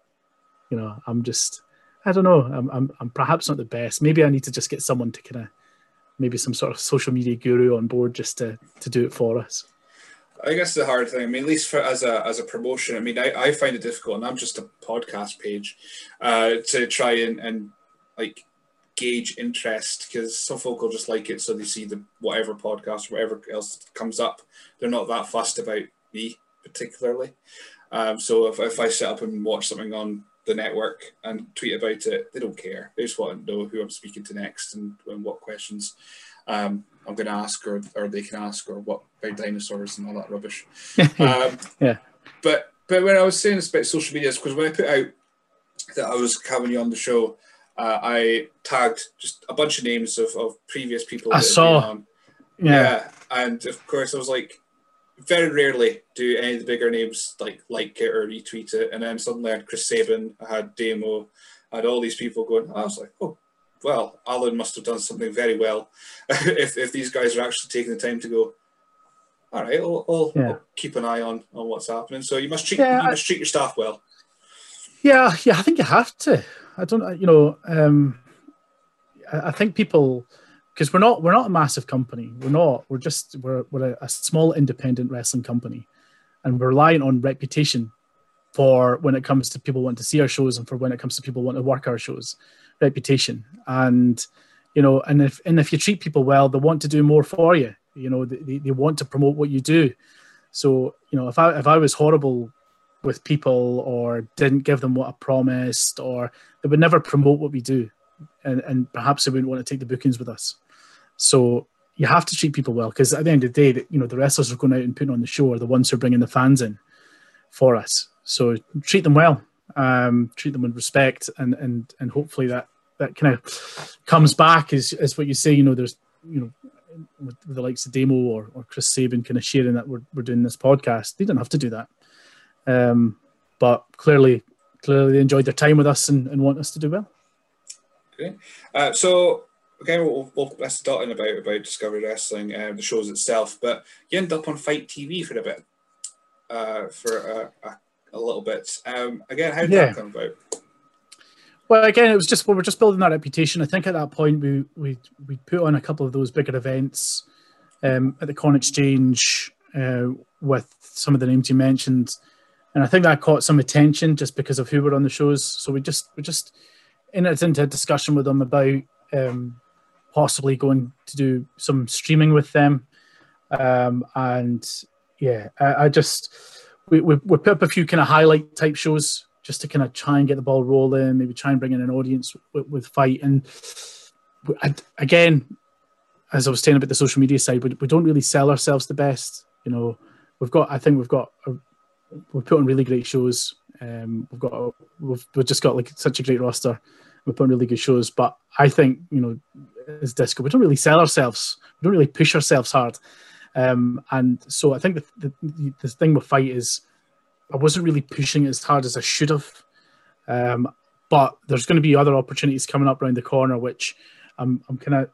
you know, I'm just, I don't know, I'm, I'm, I'm perhaps not the best. Maybe I need to just get someone to kind of maybe some sort of social media guru on board just to to do it for us. I guess the hard thing. I mean, at least for as a as a promotion. I mean, I, I find it difficult, and I'm just a podcast page, uh, to try and and like gauge interest because some folk will just like it, so they see the whatever podcast, whatever else comes up. They're not that fussed about me particularly. Um, so if, if I set up and watch something on the network and tweet about it. They don't care. They just want to know who I'm speaking to next and, and what questions um, I'm going to ask or, or they can ask or what about dinosaurs and all that rubbish. <laughs> um, yeah. But but when I was saying this about social media, because when I put out that I was having you on the show, uh, I tagged just a bunch of names of, of previous people. I saw. Yeah. yeah. And of course, I was like, very rarely do any of the bigger names like like it or retweet it. And then suddenly I had Chris Sabin, I had Damo, I had all these people going. I was like, oh, well, Alan must have done something very well <laughs> if, if these guys are actually taking the time to go. All right, I'll, I'll, yeah. I'll keep an eye on on what's happening. So you must treat yeah, you must treat your staff well. Yeah, yeah, I think you have to. I don't, you know, um, I, I think people because we're not we're not a massive company. We're not. We're just we're we're a, a, small independent wrestling company, and we're relying on reputation for when it comes to people wanting to see our shows and for when it comes to people wanting to work our shows. Reputation and you know, and if and if you treat people well, they want to do more for you. You know, they, they want to promote what you do. So you know, if I if I was horrible with people or didn't give them what I promised, or they would never promote what we do, and, and perhaps they wouldn't want to take the bookings with us. So you have to treat people well because at the end of the day, you know the wrestlers are going out and putting on the show are the ones who are bringing the fans in for us. So treat them well, um, treat them with respect, and and and hopefully that that kind of comes back is as what you say. You know, there's you know with, the likes of Damo or, or Chris Sabin kind of sharing that we're, we're doing this podcast. They didn't have to do that, um, but clearly clearly they enjoyed their time with us and, and want us to do well. Okay, uh, so again, we'll, we'll talk in about about Discovery Wrestling and the shows itself. But you end up on FITE TV for a bit, uh, for a, a, a, little bit. Um, again, how did yeah. that come about? Well, again, it was just we were just building that reputation. I think at that point we we we put on a couple of those bigger events um, at the Corn Exchange uh, with some of the names you mentioned, and I think that caught some attention just because of who were on the shows. So we just we just entered into a discussion with them about um, possibly going to do some streaming with them. Um, and yeah, I, I just we, we, we put up a few kind of highlight type shows just to kind of try and get the ball rolling, maybe try and bring in an audience with, with FITE. And I, again, as I was saying about the social media side, we, we don't really sell ourselves the best. You know, we've got I think we've got we've put on really great shows. Um, we've got we've, we've just got like such a great roster. We put on really good shows, but I think you know as disco. We don't really sell ourselves. We don't really push ourselves hard. Um, and so I think the, the, the thing with FITE is I wasn't really pushing as hard as I should have. Um, but there's going to be other opportunities coming up around the corner, which I'm, I'm kind of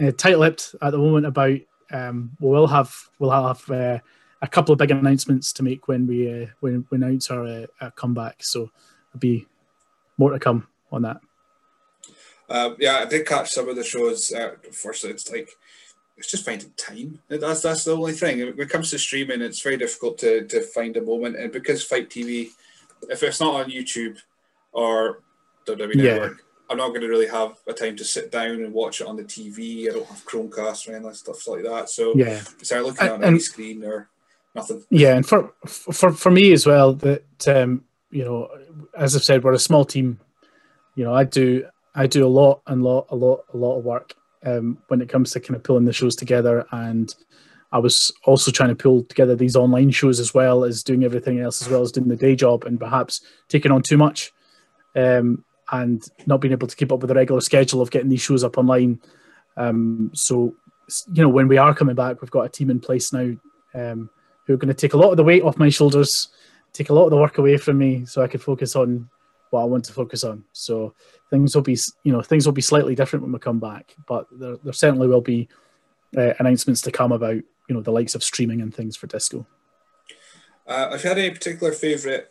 uh, tight-lipped at the moment about. Um, we'll have we'll have uh, a couple of big announcements to make when we uh, when we announce our, uh, comeback. So there'll be more to come on that. Um, yeah, I did catch some of the shows. Uh, unfortunately, it's like it's just finding time. That's that's the only thing. When it comes to streaming, it's very difficult to, to find a moment. And because FITE TV if it's not on YouTube or WWE Yeah. Network, I'm not going to really have a time to sit down and watch it on the TV. I don't have Chromecast or any of that stuff like that. So Yeah, it's either looking at on a screen or nothing. yeah, and for for for me as well, that um, you know, as I've said, we're a small team. You know, I do I do a lot and lot a lot a lot of work um, when it comes to kind of pulling the shows together, and I was also trying to pull together these online shows as well as doing everything else as well as doing the day job, and perhaps taking on too much, um, and not being able to keep up with the regular schedule of getting these shows up online. Um, so, you know, when we are coming back, we've got a team in place now. Um, who are going to take a lot of the weight off my shoulders, take a lot of the work away from me, so I can focus on what I want to focus on. So things will be, you know, things will be slightly different when we come back, but there, there certainly will be uh, announcements to come about, you know, the likes of streaming and things for disco. Uh, have you had any particular favourite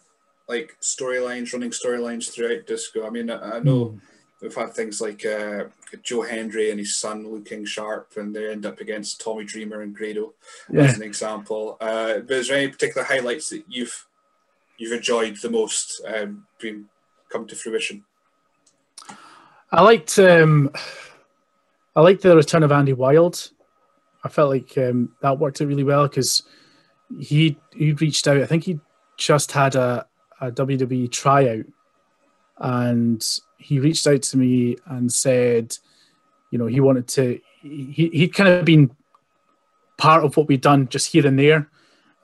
like storylines, running storylines throughout Disco? I mean, I, I know Hmm. we've had things like uh, Joe Hendry and his son looking sharp, and they end up against Tommy Dreamer and Grado Yeah. as an example. Uh, but is there any particular highlights that you've you've enjoyed the most um, being come to fruition? I liked, um, I liked the return of Andy Wild. I felt like um, that worked out really well because he he reached out. I think he just had a, a WWE tryout, and he reached out to me and said, you know, he wanted to. He he'd kind of been part of what we'd done just here and there,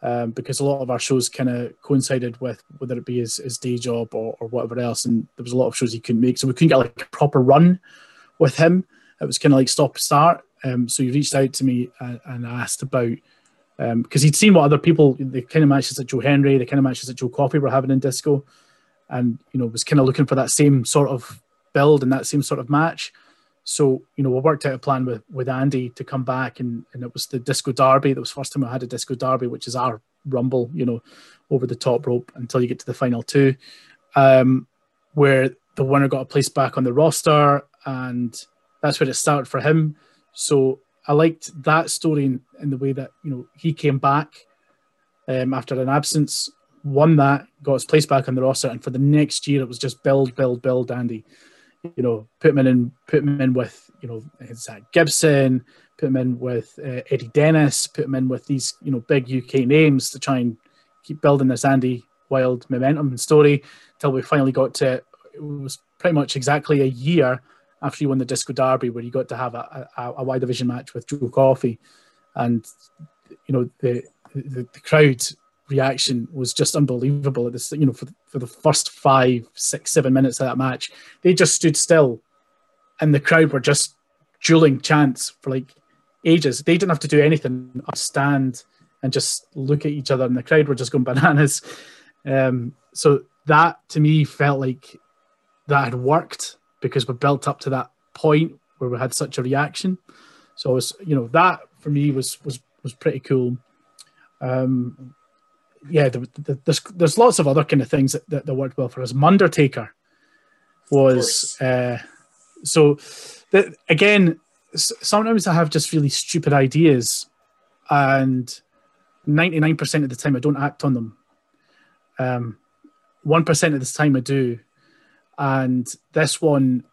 um, because a lot of our shows kind of coincided with whether it be his, his day job or, or whatever else, and there was a lot of shows he couldn't make, so we couldn't get like a proper run with him. It was kind of like stop start. Um, so he reached out to me and, and asked about because he'd seen what other people, the kind of matches that Joe Hendry, the kind of matches that Joe Coffey were having in disco, and you know was kind of looking for that same sort of build and that same sort of match. So you know we worked out a plan with with Andy to come back, and and it was the disco derby. That was first time I had a disco derby, which is our rumble, you know, over the top rope until you get to the final two, um, where the winner got a place back on the roster, and that's where it started for him. So I liked that story in, in the way that you know he came back um, after an absence, won that, got his place back on the roster, and for the next year it was just build, build, build. Andy, you know, put him in, put him in with you know Zach Gibson, put him in with uh, Eddie Dennis, put him in with these you know big UK names to try and keep building this Andy Wild momentum and story till we finally got to it was pretty much exactly a year after you won the Disco Derby, where you got to have a, a, a Y division match with Joe Coffey, and you know the, the the crowd reaction was just unbelievable at this. You know, for for the first five, six, seven minutes of that match, they just stood still, and the crowd were just dueling chants for like ages. They didn't have to do anything, stand and just look at each other, and the crowd were just going <laughs> bananas. Um, so that to me felt like that had worked because we built up to that point where we had such a reaction. So it was, you know, that for me was was was pretty cool. Um, yeah, the, the, there's there's lots of other kind of things that, that, that worked well for us. Mundertaker was uh, so that again. Sometimes I have just really stupid ideas, and ninety nine percent of the time I don't act on them. Um, one percent of the time I do, and this one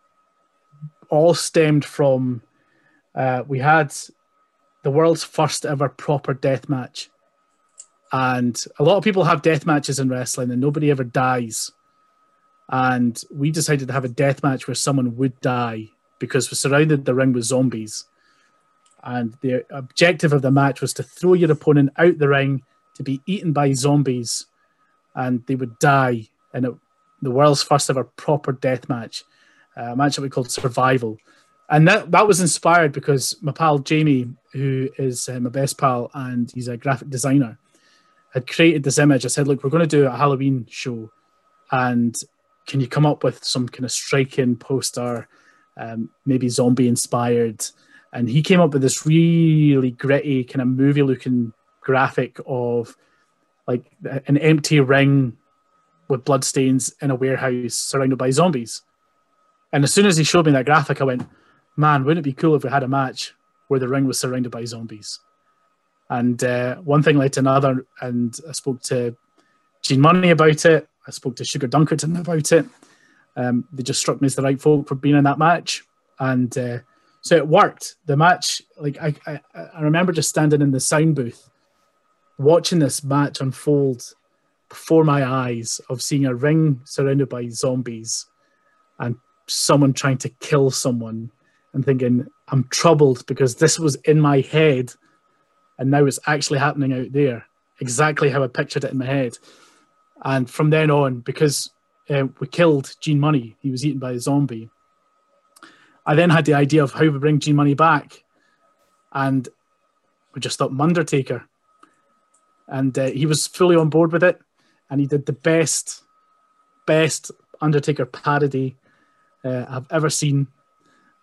all stemmed from uh, we had the world's first ever proper death match. And a lot of people have death matches in wrestling and nobody ever dies. And we decided to have a death match where someone would die because we surrounded the ring with zombies. And the objective of the match was to throw your opponent out the ring to be eaten by zombies and they would die. And it, the world's first ever proper death match, uh, a match that we called Survival. And that, that was inspired because my pal Jamie, who is uh, my best pal and he's a graphic designer, had created this image. I said, Look, we're going to do a Halloween show. And can you come up with some kind of striking poster, um, maybe zombie inspired? And he came up with this really gritty, kind of movie looking graphic of like an empty ring with bloodstains in a warehouse surrounded by zombies. And as soon as he showed me that graphic, I went, man, wouldn't it be cool if we had a match where the ring was surrounded by zombies? And uh, one thing led to another, and I spoke to Gene Money about it, I spoke to Sugar Dunkerton about it. Um, they just struck me as the right folk for being in that match, and uh, so it worked. The match, like I, I, I remember just standing in the sound booth, watching this match unfold before my eyes, of seeing a ring surrounded by zombies, and someone trying to kill someone, and thinking I'm troubled because this was in my head, and now it's actually happening out there, exactly how I pictured it in my head. And from then on, because uh, we killed Gene Money, he was eaten by a zombie. I then had the idea of how we bring Gene Money back, and we just thought Undertaker, and uh, he was fully on board with it, and he did the best, best Undertaker parody uh, I've ever seen,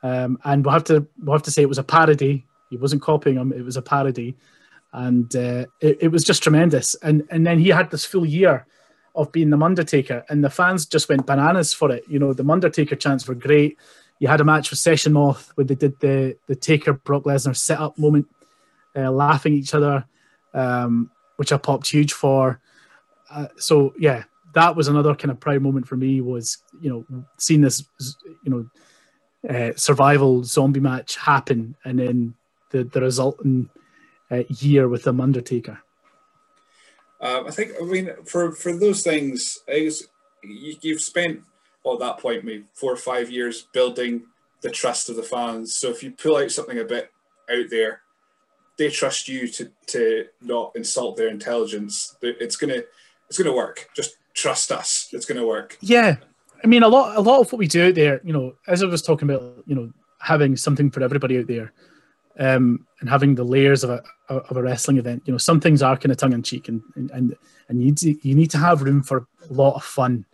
um, and we'll have to we'll have to say it was a parody. He wasn't copying him; it was a parody, and uh, it, it was just tremendous. And and then he had this full year of being the Undertaker, and the fans just went bananas for it. You know, the Undertaker chants were great. You had a match with Session Moth where they did the the Taker Brock Lesnar set up moment, uh, laughing each other, um, which I popped huge for. Uh, so yeah, that was another kind of proud moment for me. Was you know seeing this you know uh, survival zombie match happen, and then the the resulting uh, year with the Undertaker. Um, I think, I mean, for, for those things, you, you've spent, well, at that point, maybe four or five years building the trust of the fans. So if you pull out something a bit out there, they trust you to, to not insult their intelligence. It's gonna it's gonna work. Just trust us. It's gonna work. Yeah, I mean a lot a lot of what we do out there, you know, as I was talking about, you know, having something for everybody out there um, and having the layers of a of a wrestling event. You know, some things are kind of tongue in cheek, and and and you need to, you need to have room for a lot of fun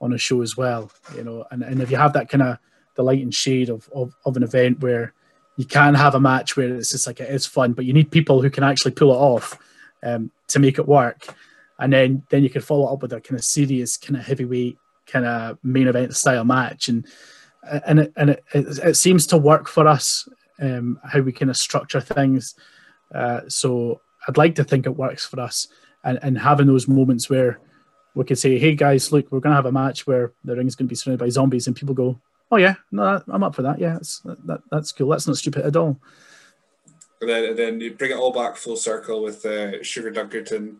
on a show as well. You know, and, and if you have that kind of the light and shade of, of of an event where you can have a match where it's just like it is fun, but you need people who can actually pull it off um, to make it work, and then then you can follow up with a kind of serious, kind of heavyweight, kind of main event style match, and and it, and it, it, it seems to work for us um, how we kind of structure things. Uh, so I'd like to think it works for us, and, and having those moments where we could say, "Hey guys, look, we're going to have a match where the ring is going to be surrounded by zombies," and people go, "Oh yeah, no, I'm up for that. Yeah, that's that, that's cool. That's not stupid at all." And then, and then you bring it all back full circle with uh, Sugar Dunkerton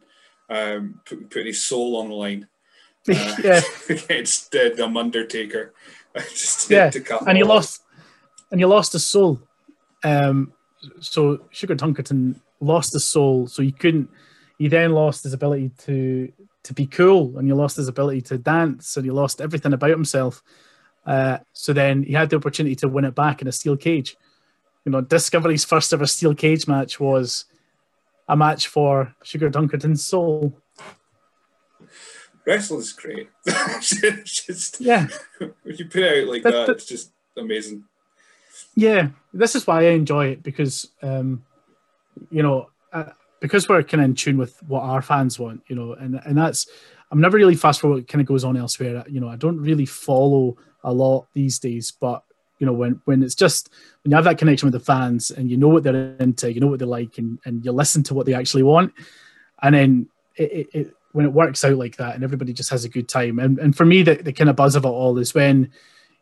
um, put, putting his soul on the line <laughs> uh, yeah. <laughs> against uh, the Undertaker. <laughs> Just yeah, and he lost, and he lost his soul. Um, so Sugar Dunkerton lost his soul, so he couldn't. He then lost his ability to to be cool, and he lost his ability to dance, and he lost everything about himself. Uh, so then he had the opportunity to win it back in a steel cage. You know, Discovery's first ever steel cage match was a match for Sugar Dunkerton's soul. Wrestling's great. <laughs> just, yeah. When you put it out like that, that it's just amazing yeah, this is why I enjoy it because, um, you know, uh, because we're kind of in tune with what our fans want, you know, and and that's I'm never really fast for what kind of goes on elsewhere. You know, I don't really follow a lot these days, but you know, when when it's just when you have that connection with the fans and you know what they're into, you know what they like, and and you listen to what they actually want, and then it, it, it when it works out like that and everybody just has a good time. And and for me, the, the kind of buzz of it all is when,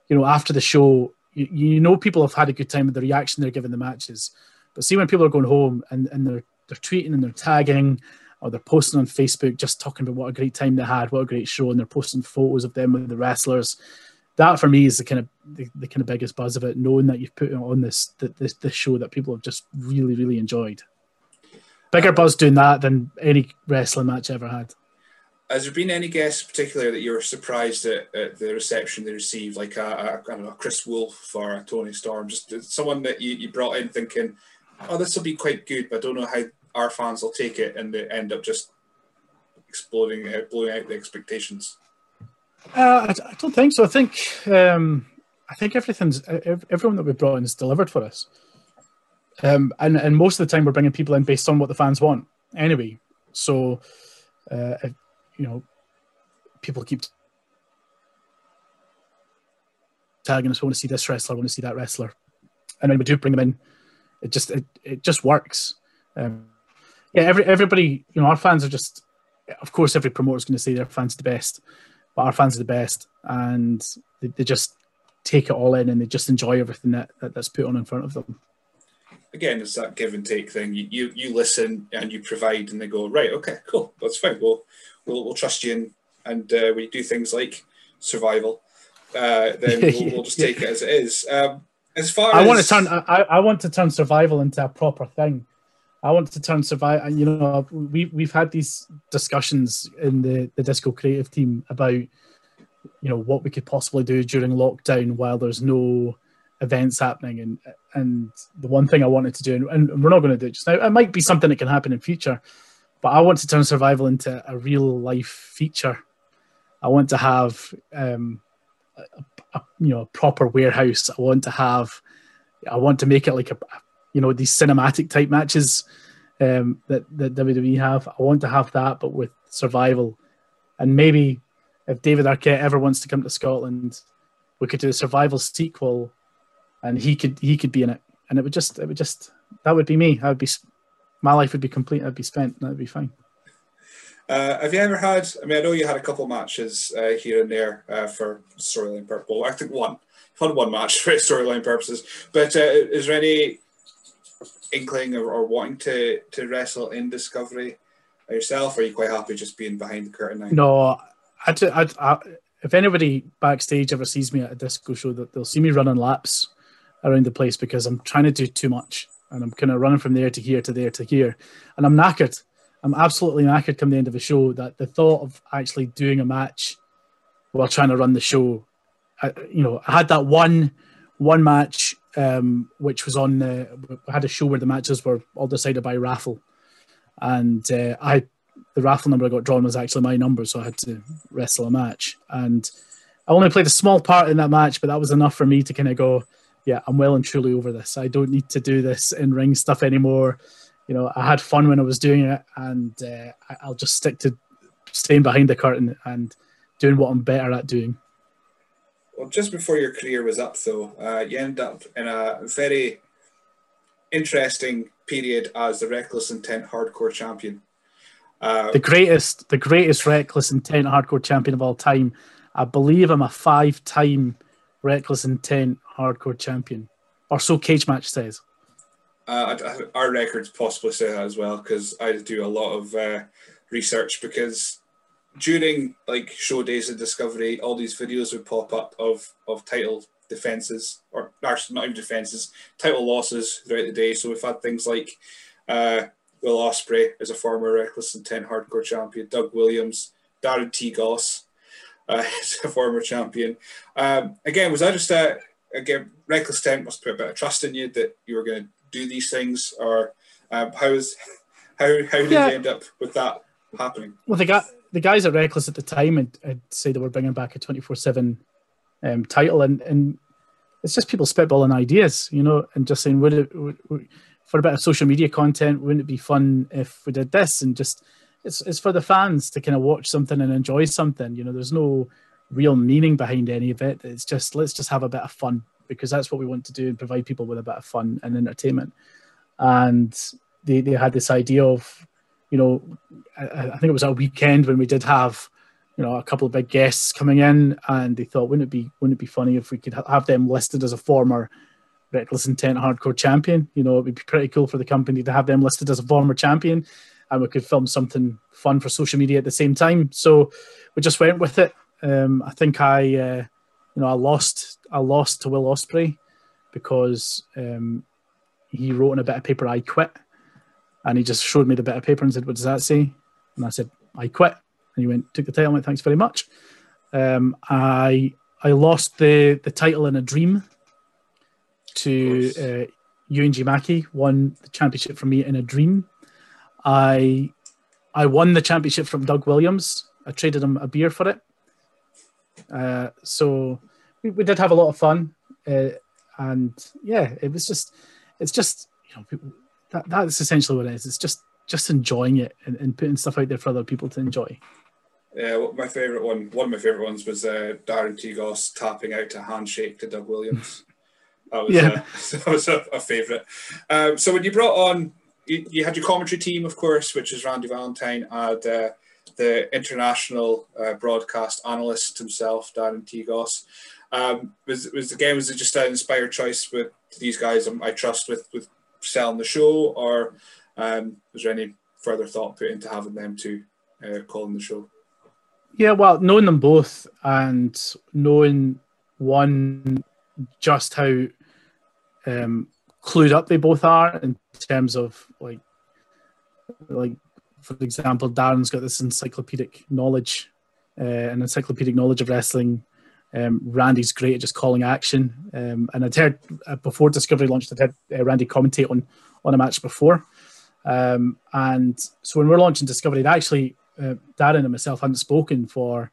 you know, after the show, you, you know people have had a good time with the reaction they're giving the matches. But see when people are going home and, and they're they're tweeting and they're tagging or they're posting on Facebook just talking about what a great time they had, what a great show, and they're posting photos of them with the wrestlers. That for me is the kind of the, the kind of biggest buzz of it, knowing that you've put on this this this show that people have just really really enjoyed. Bigger uh, buzz doing that than any wrestling match ever had has there been any guests particular that you were surprised at, at the reception they received, like a, a, I don't know, Kris Wolf or a Toni Storm, just someone that you, you brought in thinking, oh, this will be quite good, but I don't know how our fans will take it, and they end up just exploding, uh, blowing out the expectations. Uh, I, I, don't think so. I think um, I think everything's everyone that we brought in is delivered for us, um, and and most of the time we're bringing people in based on what the fans want anyway. So uh, you know, people keep tagging us. I want to see this wrestler. I want to see that wrestler. And when we do bring them in, it just it, it just works. Um, yeah, every everybody, you know, our fans are just. Of course, every promoter is going to say their fans the best, but our fans are the best, and they, they just take it all in and they just enjoy everything that, that that's put on in front of them. Again, it's that give and take thing. You, you you listen and you provide, and they go right. Okay, cool, that's fine. We'll we'll, we'll trust you, in, and uh, we do things like survival. Uh, then <laughs> we'll, we'll, just take it as it is. Um, as far I as... want to turn, I, I want to turn survival into a proper thing. I want to turn survive. And you know, we we've had these discussions in the the disco creative team about you know what we could possibly do during lockdown while there's no events happening and and the one thing I wanted to do and we're not going to do it just now it might be something that can happen in future but I want to turn survival into a real life feature. I want to have um, a, a, you know a proper warehouse. I want to have I want to make it like a you know these cinematic type matches um, that that WWE have. I want to have that but with survival. And maybe if David Arquette ever wants to come to Scotland we could do a survival sequel and he could he could be in it, and it would just it would just that would be me. I would be my life would be complete. I'd be spent. That'd be fine. Uh, have you ever had? I mean, I know you had a couple matches uh, here and there uh, for storyline purposes. I think one. Had one match <laughs> for storyline purposes, but uh, is there any inkling or, or, wanting to to wrestle in Discovery yourself? Or are you quite happy just being behind the curtain now? No, I, I, I if anybody backstage ever sees me at a disco show, that they'll see me running laps around the place because I'm trying to do too much and I'm kind of running from there to here to there to here, and I'm knackered. I'm absolutely knackered come the end of the show. That the thought of actually doing a match while trying to run the show, I, you know, I had that one one match um, which was on. the. I had a show where the matches were all decided by raffle, and uh, I the raffle number I got drawn was actually my number, so I had to wrestle a match. And I only played a small part in that match, but that was enough for me to kind of go, yeah, I'm well and truly over this. I don't need to do this in ring stuff anymore. You know, I had fun when I was doing it, and uh, I'll just stick to staying behind the curtain and doing what I'm better at doing. Well, just before your career was up, though, uh, you ended up in a very interesting period as the Reckless Intent Hardcore Champion. Uh, the greatest, the greatest reckless intent hardcore champion of all time. I believe I'm a five-time reckless intent hardcore champion, or so Cagematch says. Uh, our records possibly say that as well because I do a lot of uh, research because during like show days of Discovery, all these videos would pop up of of title defenses or actually not even defenses, title losses throughout the day. So we've had things like uh, Will Ospreay is a former Reckless Intent Hardcore champion. Doug Williams, Darren T. Goss uh, <laughs> is a former champion. Um, again, was that just a again Reckless Intent must put a bit of trust in you that you were going to do these things, or um, how is <laughs> how how did yeah. you end up with that happening? Well, the guy the guys at Reckless at the time had, had said they were bringing back a twenty four seven um, title, and and it's just people spitballing ideas, you know, and just saying would it. Would, would, for a bit of social media content, wouldn't it be fun if we did this and just it's it's for the fans to kind of watch something and enjoy something. You know, there's no real meaning behind any of it. It's just let's just have a bit of fun because that's what we want to do and provide people with a bit of fun and entertainment. And they, they had this idea of, you know, I, I think it was a weekend when we did have, you know, a couple of big guests coming in, and they thought, wouldn't it be wouldn't it be funny if we could have them listed as a former Reckless Intent Hardcore Champion. You know, it would be pretty cool for the company to have them listed as a former champion, and we could film something fun for social media at the same time. So we just went with it. Um, I think I, uh, you know, I lost, I lost to Will Ospreay because um, he wrote on a bit of paper, "I quit," and he just showed me the bit of paper and said, "What does that say?" And I said, "I quit." And he went, took the title, and went, "Thanks very much." Um, I I lost the the title in a dream to uh, G. Mackey, won the championship for me in a dream. I I won the championship from Doug Williams. I traded him a beer for it. Uh, so we, we did have a lot of fun, uh, and yeah, it was just it's just you know that that's essentially what it is. It's just just enjoying it and, and putting stuff out there for other people to enjoy. Yeah, well, my favorite one, one of my favorite ones was uh, Darren T. Goss tapping out a handshake to Doug Williams. That was, <laughs> yeah. Uh, <laughs> that was a, a favourite. Um, so when you brought on, you, you, had your commentary team, of course, which is Randy Valentine, and uh, the international uh, broadcast analyst himself, Darren Tigos. Um, was was the game was it just an inspired choice with these guys? Um, I trust with with selling the show, or um, was there any further thought put into having them to uh, calling the show? Yeah, well, knowing them both and knowing one just how um, clued up they both are in terms of like like for example, Darren's got this encyclopedic knowledge, uh, an encyclopedic knowledge of wrestling. Um, Randy's great at just calling action, um, and I'd heard uh, before Discovery launched, I'd heard uh, Randy commentate on on a match before, um, and so when we're launching Discovery, actually uh, Darren and myself hadn't spoken for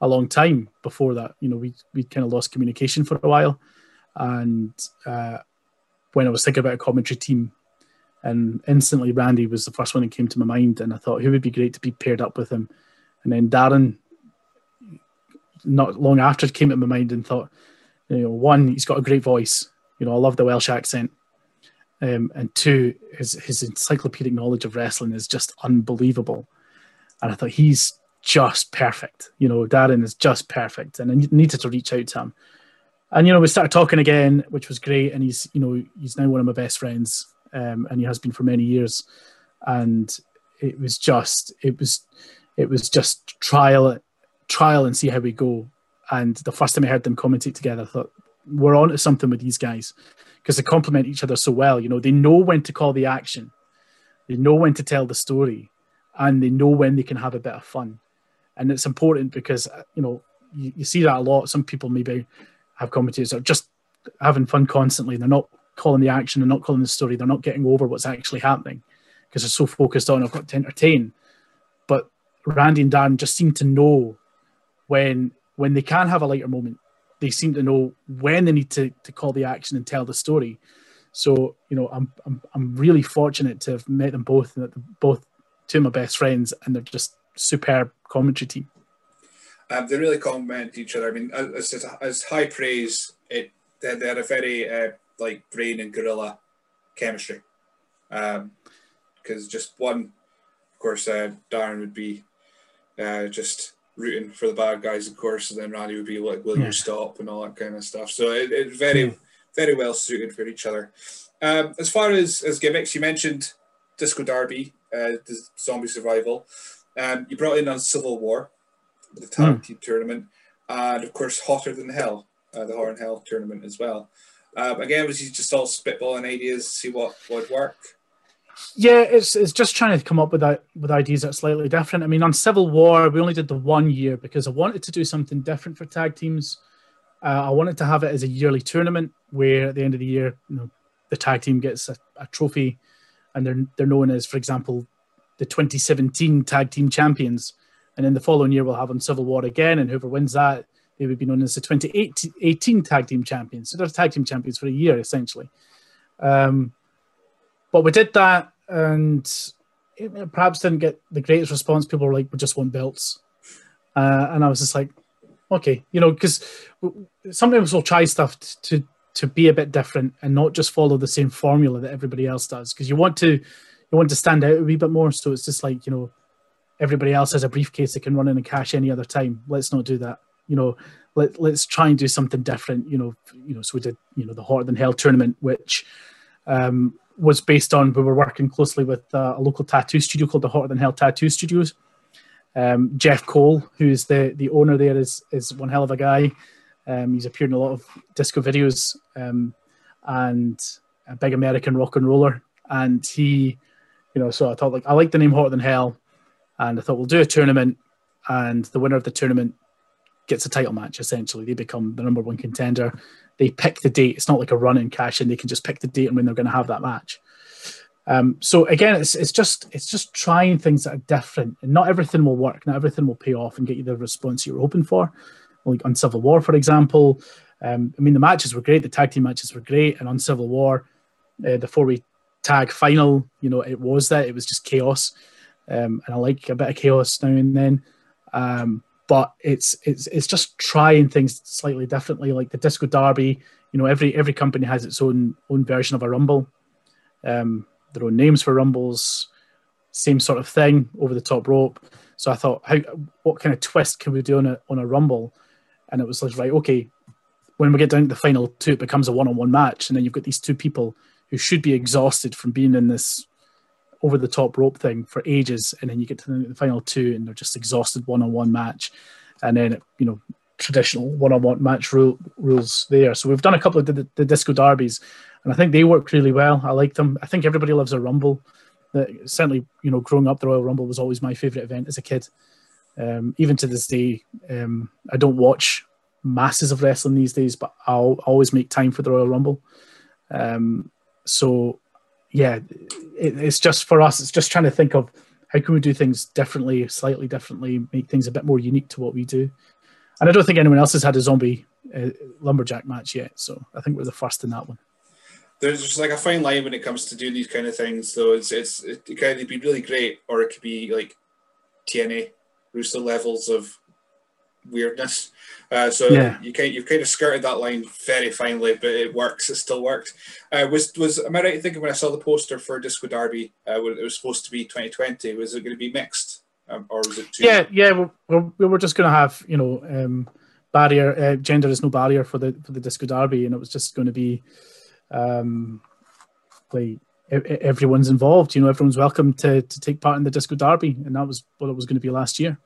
a long time before that. You know, we we kind of lost communication for a while, and uh, when I was thinking about a commentary team, and instantly Randy was the first one that came to my mind, and I thought who would be great to be paired up with him, and then Darren. Not long after came to my mind and thought, you know, one, he's got a great voice. You know, I love the Welsh accent. Um, and two, his his encyclopedic knowledge of wrestling is just unbelievable. And I thought he's just perfect. You know, Darren is just perfect, and I needed to reach out to him. And you know, we started talking again, which was great. And he's you know he's now one of my best friends, um, and he has been for many years. And it was just it was it was just trial trial and see how we go. And the first time I heard them commentate together, I thought we're on to something with these guys because they complement each other so well. You know, they know when to call the action, they know when to tell the story, and they know when they can have a bit of fun. And it's important because uh, you know you, you see that a lot. Some people maybe have commentators are just having fun constantly. They're not calling the action, they're not calling the story, they're not getting over what's actually happening because they're so focused on I've got to entertain. But Randy and Darren just seem to know when when they can have a lighter moment. They seem to know when they need to, to call the action and tell the story. So you know, I'm I'm I'm really fortunate to have met them both, and that both two of my best friends, and they're just superb commentary team. Um, they really complement each other. I mean, as, as high praise, it they, they had a very uh, like brain and gorilla chemistry. Because um, just one, of course, uh, Darren would be uh, just rooting for the bad guys, of course, and then Randy would be like, "Will yeah. you stop?" and all that kind of stuff. So it, it very, very well suited for each other. Um, as far as as gimmicks, you mentioned Disco Derby, uh, the zombie survival. Um, you brought in on Civil War, the tag mm. team tournament, and of course Hotter Than Hell, uh, the Horror in Hell tournament as well. Um, again, was he just all spitballing ideas, see what would work? Yeah, it's it's just trying to come up with that with ideas that are slightly different. I mean, on Civil War, we only did the one year because I wanted to do something different for tag teams. Uh, I wanted to have it as a yearly tournament where at the end of the year, you know, the tag team gets a, a trophy, and they're they're known as, for example, the 2017 tag team champions. And then the following year, we'll have on Civil War again, and whoever wins that, they would be known as the 2018 tag team champions. So they're tag team champions for a year, essentially. Um, but we did that, and it perhaps didn't get the greatest response. People were like, "We just want belts," uh, and I was just like, "Okay," you know, because sometimes we'll try stuff to to be a bit different and not just follow the same formula that everybody else does, because you want to you want to stand out a wee bit more. So it's just like you know, everybody else has a briefcase that can run in and cash any other time. Let's not do that. You know, let let's try and do something different. You know, you know. So we did you know the Hotter Than Hell tournament, which um, was based on we were working closely with uh, a local tattoo studio called the Hotter Than Hell Tattoo Studios. Um, Jeff Cole, who's the the owner there, is is one hell of a guy. Um, he's appeared in a lot of disco videos um, and a big American rock and roller. And he, you know, so I thought like I like the name Hotter Than Hell, and I thought we'll do a tournament, and the winner of the tournament gets a title match. Essentially, they become the number one contender they pick the date. It's not like a run in cash and they can just pick the date and when they're going to have that match. Um, so again, it's it's just it's just trying things that are different, and not everything will work. Not everything will pay off and get you the response you're hoping for. Like on Civil War, for example, um, I mean the matches were great, the tag team matches were great, and on Civil War, uh, the four-way tag final, you know, it was that it was just chaos, um, and I like a bit of chaos now and then. Um, but it's it's it's just trying things slightly differently. Like the Disco Derby, you know, every every company has its own own version of a rumble, um, their own names for rumbles. same sort of thing over the top rope. So I thought, how what kind of twist can we do on a on a rumble? And it was like, right, okay, when we get down to the final two, it becomes a one on one match, and then you've got these two people who should be exhausted from being in this over the top rope thing for ages, and then you get to the final two, and they're just exhausted one on one match, and then you know traditional one on one match rule, rules there. So we've done a couple of the, the disco derbies, and I think they work really well. I like them. I think everybody loves a rumble. That certainly, you know, growing up, the Royal Rumble was always my favorite event as a kid. Um, even to this day, um, I don't watch masses of wrestling these days, but I'll always make time for the Royal Rumble. Um, so yeah, it, it's just for us. It's just trying to think of how can we do things differently, slightly differently, make things a bit more unique to what we do. And I don't think anyone else has had a zombie uh, lumberjack match yet, so I think we're the first in that one. There's just like a fine line when it comes to doing these kind of things. Though it's it's it can be really great or it could be like TNA, Russo levels of weirdness. Uh, so yeah. you kind you've kind of skirted that line very finely, but it works. It still worked. Uh, was was am I right in thinking when I saw the poster for Disco Derby, uh, it was supposed to be 2020? Was it going to be mixed, um, or was it? Too- yeah, yeah. We're, we were just going to have you know um, barrier uh, gender is no barrier for the for the Disco Derby, and it was just going to be um, like everyone's involved. You know, everyone's welcome to to take part in the Disco Derby, and that was what it was going to be last year.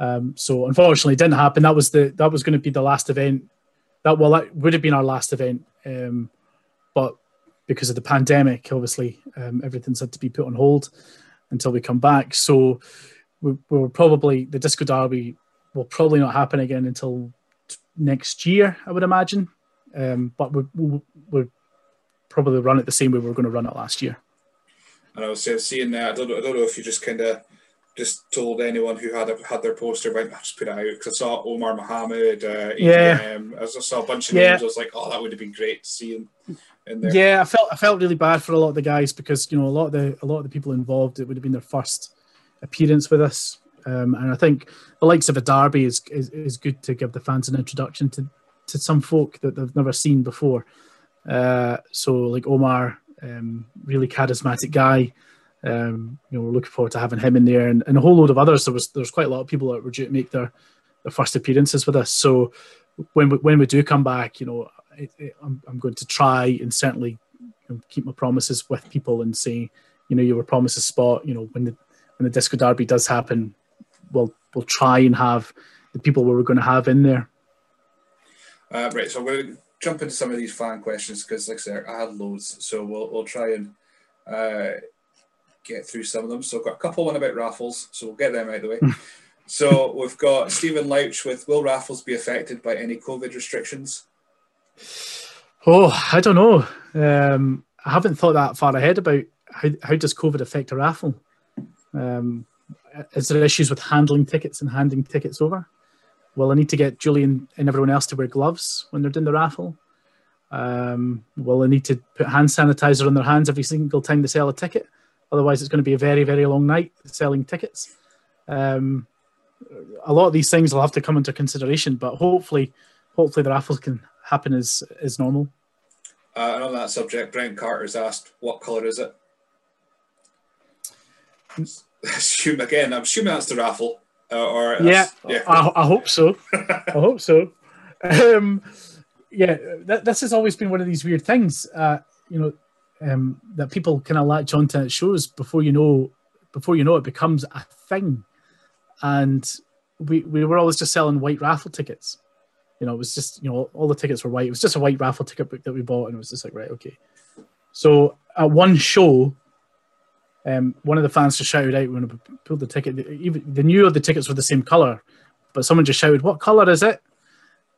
Um, so unfortunately, it didn't happen. That was the that was going to be the last event. That well, that would have been our last event, um, but because of the pandemic, obviously um, everything's had to be put on hold until we come back. So we, we probably the Disco Derby will probably not happen again until next year, I would imagine. Um, but we, we, we'll probably run it the same way we were going to run it last year. And I was seeing that. I don't, I don't know if you just kind of just told anyone who had a, had their poster, went, I just put it out because I saw Omar Mohammed, uh, yeah. I saw a bunch of yeah. names. I was like, oh, that would have been great to see him in there. Yeah, I felt I felt really bad for a lot of the guys because you know a lot of the a lot of the people involved. It would have been their first appearance with us, um, and I think the likes of a derby is, is is good to give the fans an introduction to to some folk that they've never seen before. Uh, so like Omar, um, really charismatic guy. Um, you know, we're looking forward to having him in there, and, and a whole load of others. There was there's quite a lot of people that were due to make their their first appearances with us. So when we, when we do come back, you know, I'm, I'm going to try and certainly keep my promises with people and say, you know, you were promised a spot. You know, when the when the disco derby does happen, we'll we'll try and have the people we we're going to have in there. Uh, right, so I'm going to jump into some of these fan questions because, like I said, I had loads, so we'll we'll try and uh, get through some of them. So I've got a couple one about raffles, so we'll get them out of the way. so we've got Stephen Louch with Will raffles be affected by any COVID restrictions? Oh, I don't know. Um, I haven't thought that far ahead about how, how does COVID affect a raffle. Um, is there issues with handling tickets and handing tickets over? Will I need to get Julian and everyone else to wear gloves when they're doing the raffle? Um, will I need to put hand sanitizer on their hands every single time they sell a ticket? Otherwise, it's going to be a very, very long night selling tickets. Um, a lot of these things will have to come into consideration, but hopefully, hopefully the raffles can happen as as normal. Uh, and on that subject, Brent Carter's asked, "What color is it?" Assume again. I'm assuming that's the raffle. Uh, or yeah, yeah. I, I, hope so. <laughs> I hope so. Um, yeah, th- this has always been one of these weird things. Uh, you know, um, that people kind of latch onto it shows before you know before you know it becomes a thing. And we, we were always just selling white raffle tickets. You know it was just you know all the tickets were white. It was just a white raffle ticket book that we bought and it was just like right okay. So at one show um, one of the fans just shouted out when I pulled the ticket. Even they knew the tickets were the same color but someone just shouted what color is it?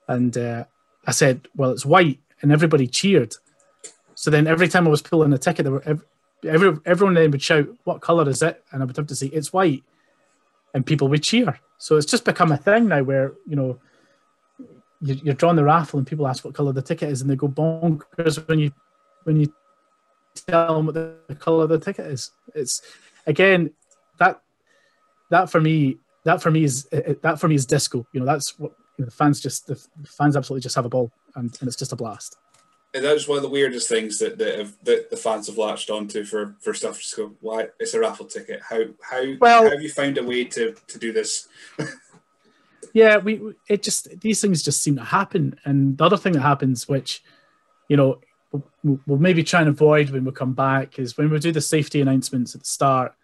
And uh, I said well it's white. And everybody cheered so then every time I was pulling a ticket, there were every, every everyone then would shout, "What color is it?" And I would have to say, "It's white," and people would cheer. So it's just become a thing now where you know you're drawing the raffle and people ask what color the ticket is, and they go bonkers when you when you tell them what the color of the ticket is. It's again that that for me that for me is that for me is disco. You know, that's what you know, the fans just the fans absolutely just have a ball, and, and it's just a blast. That's one of the weirdest things that that, have, that the fans have latched onto for for stuff. Just go, why? It's a raffle ticket. How how, Well- how have you found a way to to do this? <laughs> yeah we it just these things just seem to happen and the other thing that happens which you know we'll, we'll maybe try and avoid when we come back is when we do the safety announcements at the start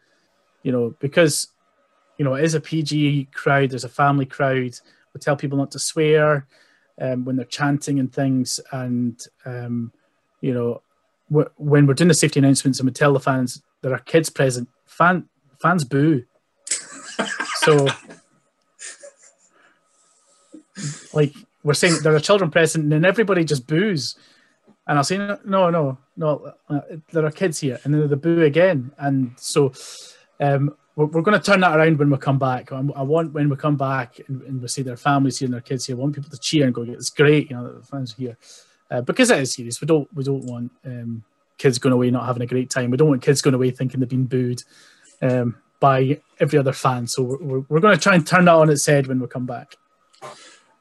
you know because you know it is a pg crowd there's a family crowd we tell people not to swear um, when they're chanting and things and um, you know wh- when we're doing the safety announcements and we tell the fans there are kids present fan fans boo. <laughs> So like we're saying there are children present and then everybody just boos. And i'll say no no no no uh, there are kids here and then they boo again. And so um we're, we're going to turn that around when we come back i, I want when we come back and, and we see their families here and their kids here I want people to cheer and go it's great you know the fans are here uh, because it is serious we don't we don't want um kids going away not having a great time we don't want kids going away thinking they've been booed um by every other fan so we're, we're, we're going to try and turn that on its head when we come back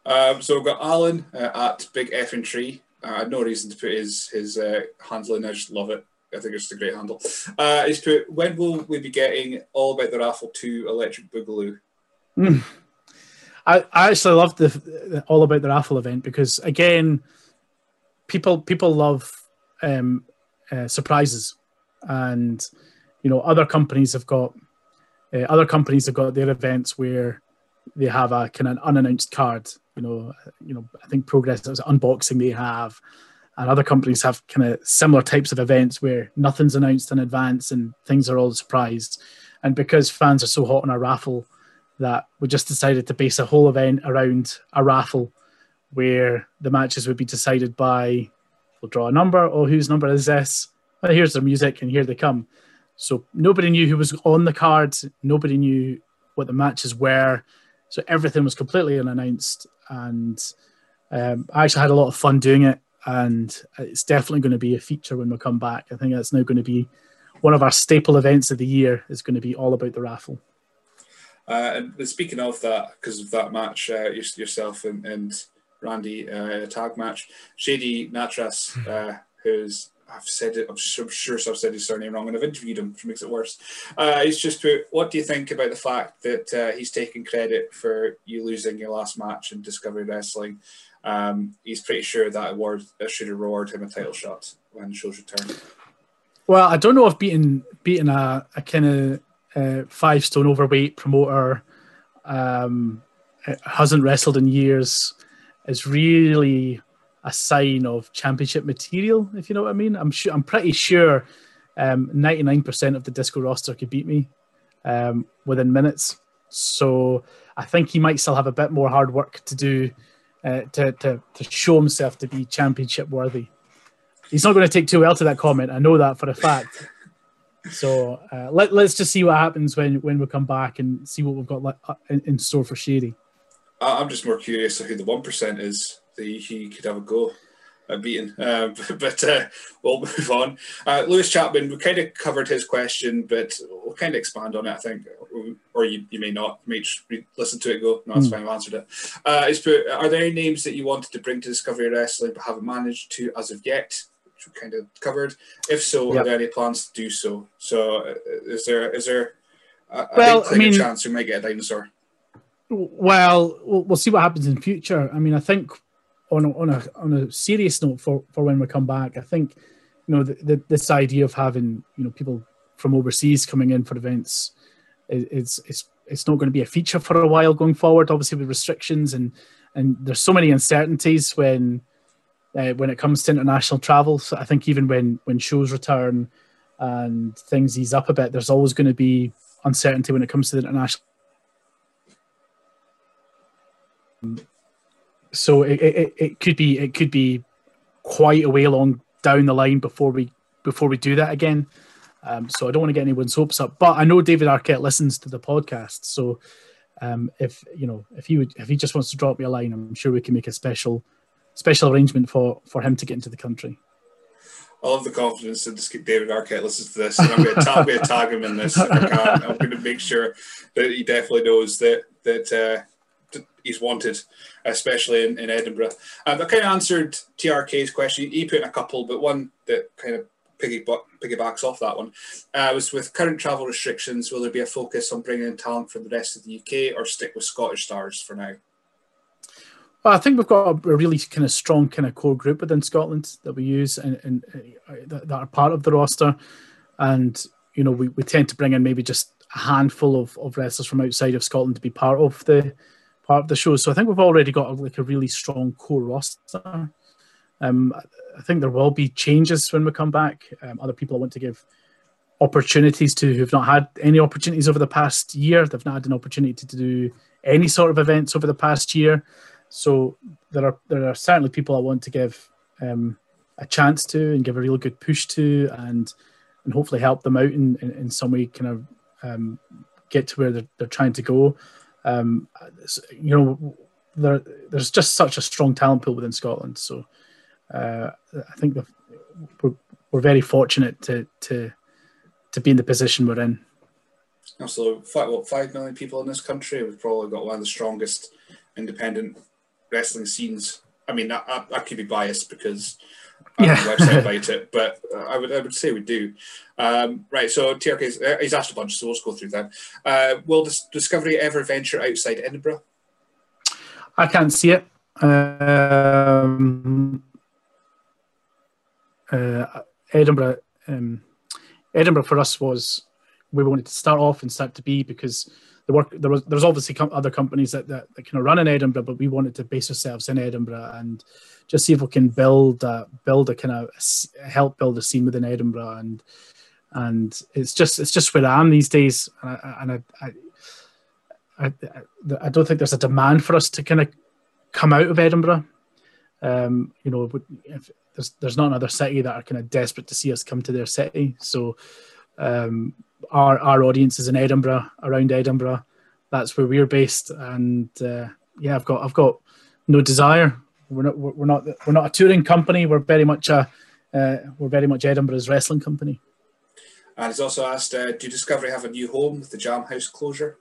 Um, so we've got Alan uh, at Big F and Tree. Uh, I had no reason to put his his uh, handle in. I just love it. I think it's just a great handle. Uh, he's put when will we be getting all about the raffle two electric boogaloo? I, I actually love the, the all about the raffle event because again, people people love um, uh, surprises, and you know other companies have got uh, other companies have got their events where they have a kind of unannounced card. You know, you know I think Progress has unboxing they have, and other companies have kind of similar types of events where nothing's announced in advance and things are all surprised. And because fans are so hot on a raffle, that we just decided to base a whole event around a raffle where the matches would be decided by we'll draw a number or whose number is this? Well, here's their music and here they come. So nobody knew who was on the card nobody knew what the matches were. So everything was completely unannounced. And um, i actually had a lot of fun doing it and it's definitely going to be a feature when we come back i think that's now going to be one of our staple events of the year is going to be all about the raffle Uh, and speaking of that, because of that match, uh, your- yourself and, and Randy uh, tag match, Shady Natras, uh, who's I've said it, I'm sure, I'm sure I've said his surname wrong, and I've interviewed him, which makes it worse. Uh, he's just put, what do you think about the fact that uh, he's taking credit for you losing your last match in Discovery Wrestling? Um, he's pretty sure that award uh, should have rewarded him a title shot when show's return. Well, I don't know if beating beating a, a kind of uh, five stone overweight promoter um, hasn't wrestled in years is really a sign of championship material. If you know what I mean, I'm sure I'm pretty sure ninety nine percent of the disco roster could beat me um, within minutes. So I think he might still have a bit more hard work to do uh, to, to to show himself to be championship worthy he's not going to take too well to that comment. I know that for a fact. So uh, let, let's just see what happens when, when we come back and see what we've got uh, in, in store for Shady. I'm just more curious who the one percent is that he could have a go at beating. Uh, <laughs> but uh, we'll move on. Uh, Lewis Chapman, we kind of covered his question, but we'll kind of expand on it. I think, or you, you may not. You may just re- listen to it. and Go, no, that's Hmm. fine. I've answered it. Uh, it's put, are there any names that you wanted to bring to Discovery Wrestling but haven't managed to as of yet? Which we kind of covered. If so, Yep. are there any plans to do so? So, uh, is there is there a, a Well, I mean- a chance we might get a dinosaur? Well, we'll we'll see what happens in future. I mean, I think on a, on a on a serious note for, for when we come back, I think you know the, the, this idea of having you know people from overseas coming in for events is it's, it's not going to be a feature for a while going forward. Obviously, with restrictions and and there's so many uncertainties when uh, when it comes to international travel. So I think even when when shows return and things ease up a bit, there's always going to be uncertainty when it comes to the international. So it, it, it could be it could be quite a way along down the line before we before we do that again. Um, so I don't want to get anyone's hopes up, but I know David Arquette listens to the podcast, so um, if you know if he would if he just wants to drop me a line, I'm sure we can make a special special arrangement for for him to get into the country. I love the confidence that this David Arquette listens to this, and I'm going to tag, tag him in this I. I'm going to make sure that he definitely knows that that uh, he's wanted, especially in, in Edinburgh. Um, I kind of answered TRK's question. He put in a couple, but one that kind of piggyback, piggybacks off that one uh, was with current travel restrictions. Will there be a focus on bringing in talent from the rest of the UK, or stick with Scottish stars for now? Well, I think we've got a really kind of strong kind of core group within Scotland that we use and, and uh, that are part of the roster, and you know we, we tend to bring in maybe just a handful of, of wrestlers from outside of Scotland to be part of the part of the show. So I think we've already got like a really strong core roster. Um, I think there will be changes when we come back. Um, other people I want to give opportunities to who've not had any opportunities over the past year. They've not had an opportunity to do any sort of events over the past year. So there are there are certainly people I want to give um, a chance to and give a real good push to and and hopefully help them out in, in, in some way kind of um, get to where they're, they're trying to go. Um, you know, there, there's just such a strong talent pool within Scotland. So uh, I think we're, we're very fortunate to, to, to be in the position we're in. So, five, what, five million people in this country? We've probably got one of the strongest independent wrestling scenes. I mean, I, I could be biased because yeah. website <laughs> about it, but I would I would say we do. Um, right, so TRK, uh, he's asked a bunch, so we'll just go through that. Uh, will Discovery ever venture outside Edinburgh? I can't see it. Um, uh, Edinburgh, um, Edinburgh for us was we wanted to start off and start to be because the work there was there's obviously com- other companies that, that, that kind of run in Edinburgh, but we wanted to base ourselves in Edinburgh and just see if we can build a, build a kind of help build a scene within Edinburgh and and it's just it's just where I am these days and I, and I, I I, don't think there's a demand for us to kind of come out of Edinburgh. Um, you know, if, there's there's not another city that are kind of desperate to see us come to their city. So um, our our audience is in Edinburgh, around Edinburgh. That's where we're based, and uh, yeah, I've got I've got no desire. We're not we're not we're not a touring company. We're very much a uh, we're very much Edinburgh's wrestling company. And he's also asked, uh, do Discovery have a new home with the Jam House closure?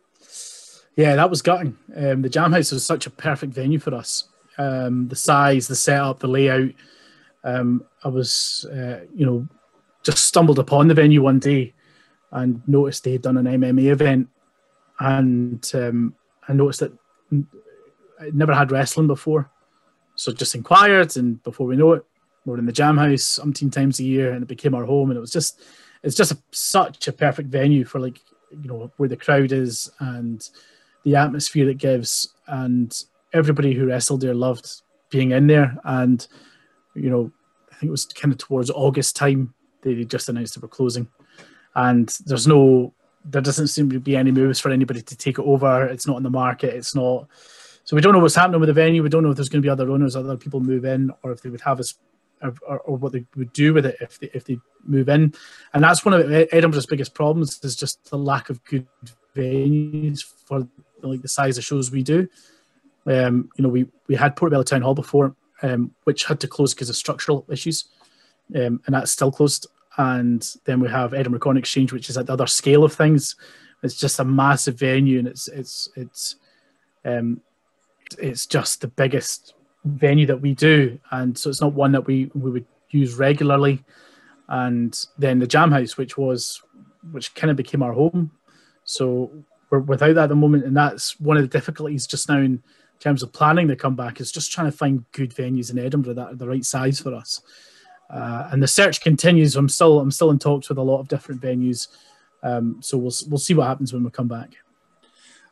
Yeah, that was gutting. Um, the Jam House was such a perfect venue for us. Um, the size, the setup, the layout. Um, I was, uh, you know, just stumbled upon the venue one day and noticed they had done an MMA event, and um, I noticed that I never had wrestling before, so just inquired, and before we know it, we're in the Jam House umpteen times a year, and it became our home, and it was just it's just a, such a perfect venue for like you know where the crowd is and the atmosphere it gives, and everybody who wrestled there loved being in there, and you know I think it was kind of towards August time they just announced they were closing and there's no there doesn't seem to be any moves for anybody to take it over. It's not in the market. It's not. So we don't know what's happening with the venue. We don't know if there's going to be other owners, other people move in, or if they would have us, or, or, what they would do with it if they if they move in. And that's one of Edinburgh's biggest problems is just the lack of good venues for like the size of shows we do. Um, you know, we we had Portobello Town Hall before, um, which had to close because of structural issues, um, and that's still closed and then we have Edinburgh Corn Exchange, which is at the other scale of things. It's just a massive venue, and it's it's it's um, it's just the biggest venue that we do, and so it's not one that we we would use regularly. And then the Jam House, which was which kind of became our home. So we're without that at the moment, and that's one of the difficulties just now in terms of planning the comeback is just trying to find good venues in Edinburgh that are the right size for us. Uh, and the search continues. I'm still I'm still in talks with a lot of different venues. Um, so we'll we'll see what happens when we come back.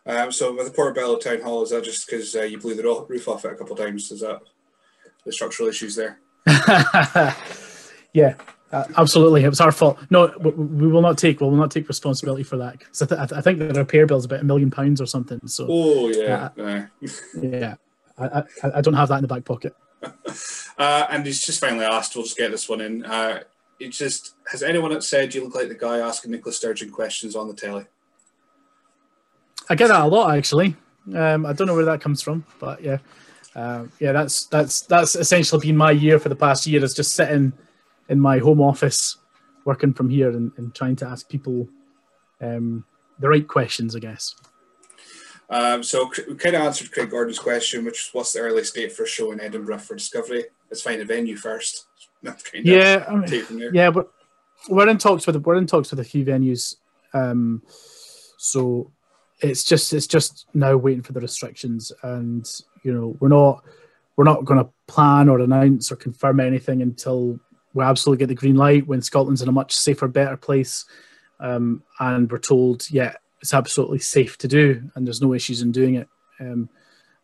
Um, so with the Portobello Town Hall, is that just because uh, you blew the roof off it a couple of times? Is that the structural issues there? <laughs> yeah, uh, absolutely. It was our fault. No, we, we, will not take. We will not take responsibility for that. I, th- I, think the repair bill is about a million pounds or something. So. Oh yeah. Uh, <laughs> yeah. I, I, I don't have that in the back pocket. Uh, and he's just finally asked, we'll just get this one in. Uh, it just has anyone said you look like the guy asking Nicola Sturgeon questions on the telly? I get that a lot actually. Um, I don't know where that comes from, but yeah, uh, yeah, that's that's that's essentially been my year for the past year is just sitting in my home office, working from here and, and trying to ask people um, the right questions, I guess. Um, so we kind of answered Craig Gordon's question, which was what's the early date for a show in Edinburgh for Discovery? Let's find a venue first. <laughs> Kind Yeah, I mean, take from there. yeah, but we're in talks with we're in talks with a few venues. Um, so it's just it's just now waiting for the restrictions, and you know we're not we're not going to plan or announce or confirm anything until we absolutely get the green light. When Scotland's in a much safer, better place, um, and we're told, yeah, it's absolutely safe to do, and there's no issues in doing it. Um,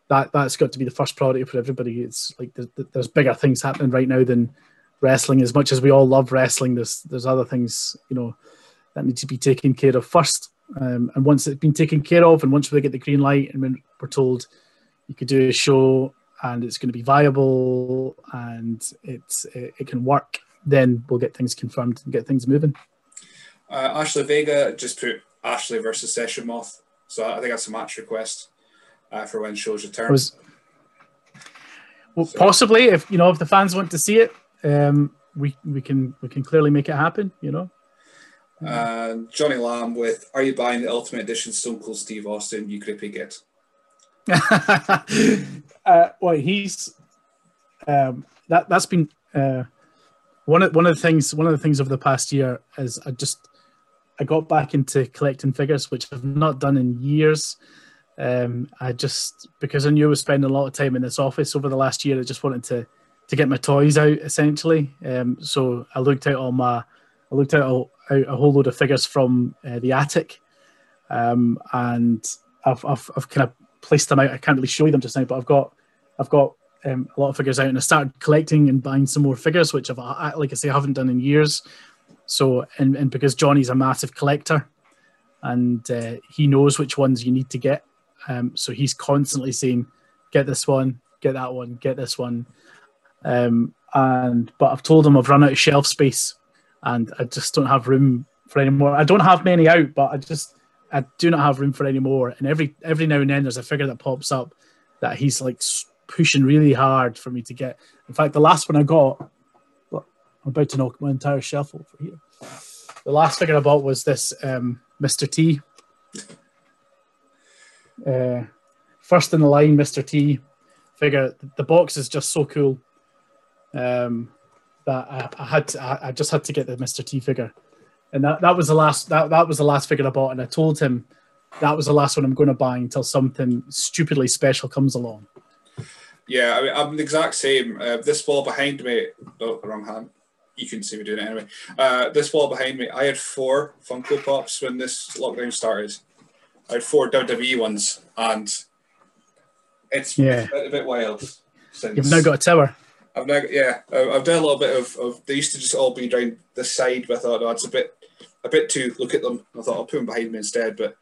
that that's got to be the first priority for everybody. It's like there's, there's bigger things happening right now than wrestling. As much as we all love wrestling, there's there's other things you know that need to be taken care of first. Um, and once it's been taken care of, and once we get the green light, and when we're told you could do a show and it's going to be viable and it's it, it can work, then we'll get things confirmed and get things moving. Uh, Ashley Vega just put Ashley versus Session Moth. So I think that's a match request uh, for when shows return. Was well, So- possibly if you know if the fans want to see it, um, we we can we can clearly make it happen. You know. And Johnny Lamb with Are you buying the Ultimate Edition Stone Cold Steve Austin? You creepy git. <laughs> uh, well, he's um, that that's been uh, one of one of the things. One of the things over the past year is I just I got back into collecting figures, which I've not done in years. Um, I just because I knew I was spending a lot of time in this office over the last year. I just wanted to to get my toys out essentially. Um, so I looked out all my I looked out a, whole load of figures from uh, the attic, um, and I've, I've I've kind of placed them out. I can't really show you them just now, but I've got I've got um, a lot of figures out, and I started collecting and buying some more figures, which I've like I say I haven't done in years. So and and because Johnny's a massive collector, and uh, he knows which ones you need to get, um, so he's constantly saying, "Get this one, get that one, get this one." Um, and but I've told him I've run out of shelf space, and I just don't have room for any more. I don't have many out, but I just I do not have room for any more. And every every now and then there's a figure that pops up that he's like pushing really hard for me to get. In fact, the last one I got, I'm about to knock my entire shelf over here. The last figure I bought was this um, Mr. T. Uh, first in the line, Mr. T figure. The box is just so cool um, that I, I had to, I, I just had to get the Mr. T figure, and that, that was the last that, that was the last figure I bought, and I told him that was the last one I'm going to buy until something stupidly special comes along. Yeah, I mean, I'm the exact same. Uh, this wall behind me, oh, wrong hand. You couldn't see me doing it anyway. Uh, this wall behind me, I had four Funko Pops when this lockdown started. I had four WWE ones, and it's Yeah. a bit, a bit wild. Since You've now got a tower. I've now, yeah, I've done a little bit of, of. They used to just all be down the side, but I thought, no, it's a bit, a bit too. Look at them. I thought I'll put them behind me instead, but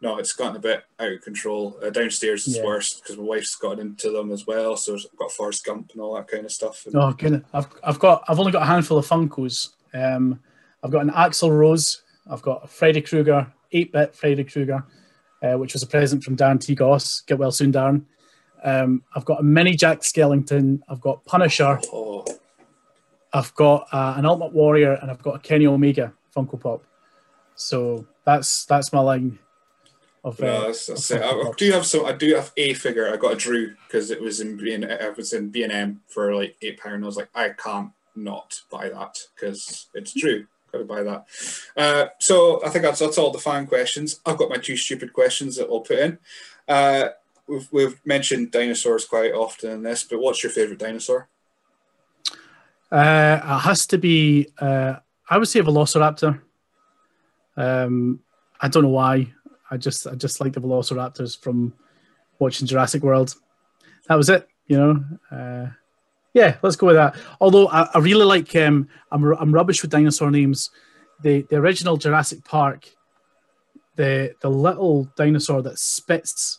no, it's gotten a bit out of control. Uh, downstairs is Yeah. worse because my wife's gotten into them as well. So I've got Forrest Gump and all that kind of stuff. And, Oh goodness, I've I've got I've only got a handful of Funkos. Um, I've got an Axl Rose. I've got a Freddy Krueger, eight bit Freddy Krueger, uh, which was a present from Darren T. Goss. Get well soon, Darren. Um, I've got a mini Jack Skellington. I've got Punisher. Oh, I've got uh, an Ultimate Warrior, and I've got a Kenny Omega Funko Pop. So that's that's my line of. Uh, no, that's, that's of it. I, I do have some. I do have a figure. I got a Drew because it was in B and I was in B and M for like eight pound. I was like, I can't not buy that because it's Drew. Got to buy that. Uh, so I think that's that's all the fan questions. I've got my two stupid questions that we'll put in. Uh, we've we've mentioned dinosaurs quite often in this, but what's your favorite dinosaur? Uh, it has to be. Uh, I would say a Velociraptor. Um, I don't know why. I just I just like the Velociraptors from watching Jurassic World. That was it. You know. Uh, yeah, let's go with that. Although I, I really like. Um, I'm I'm rubbish with dinosaur names. The the original Jurassic Park. The the little dinosaur that spits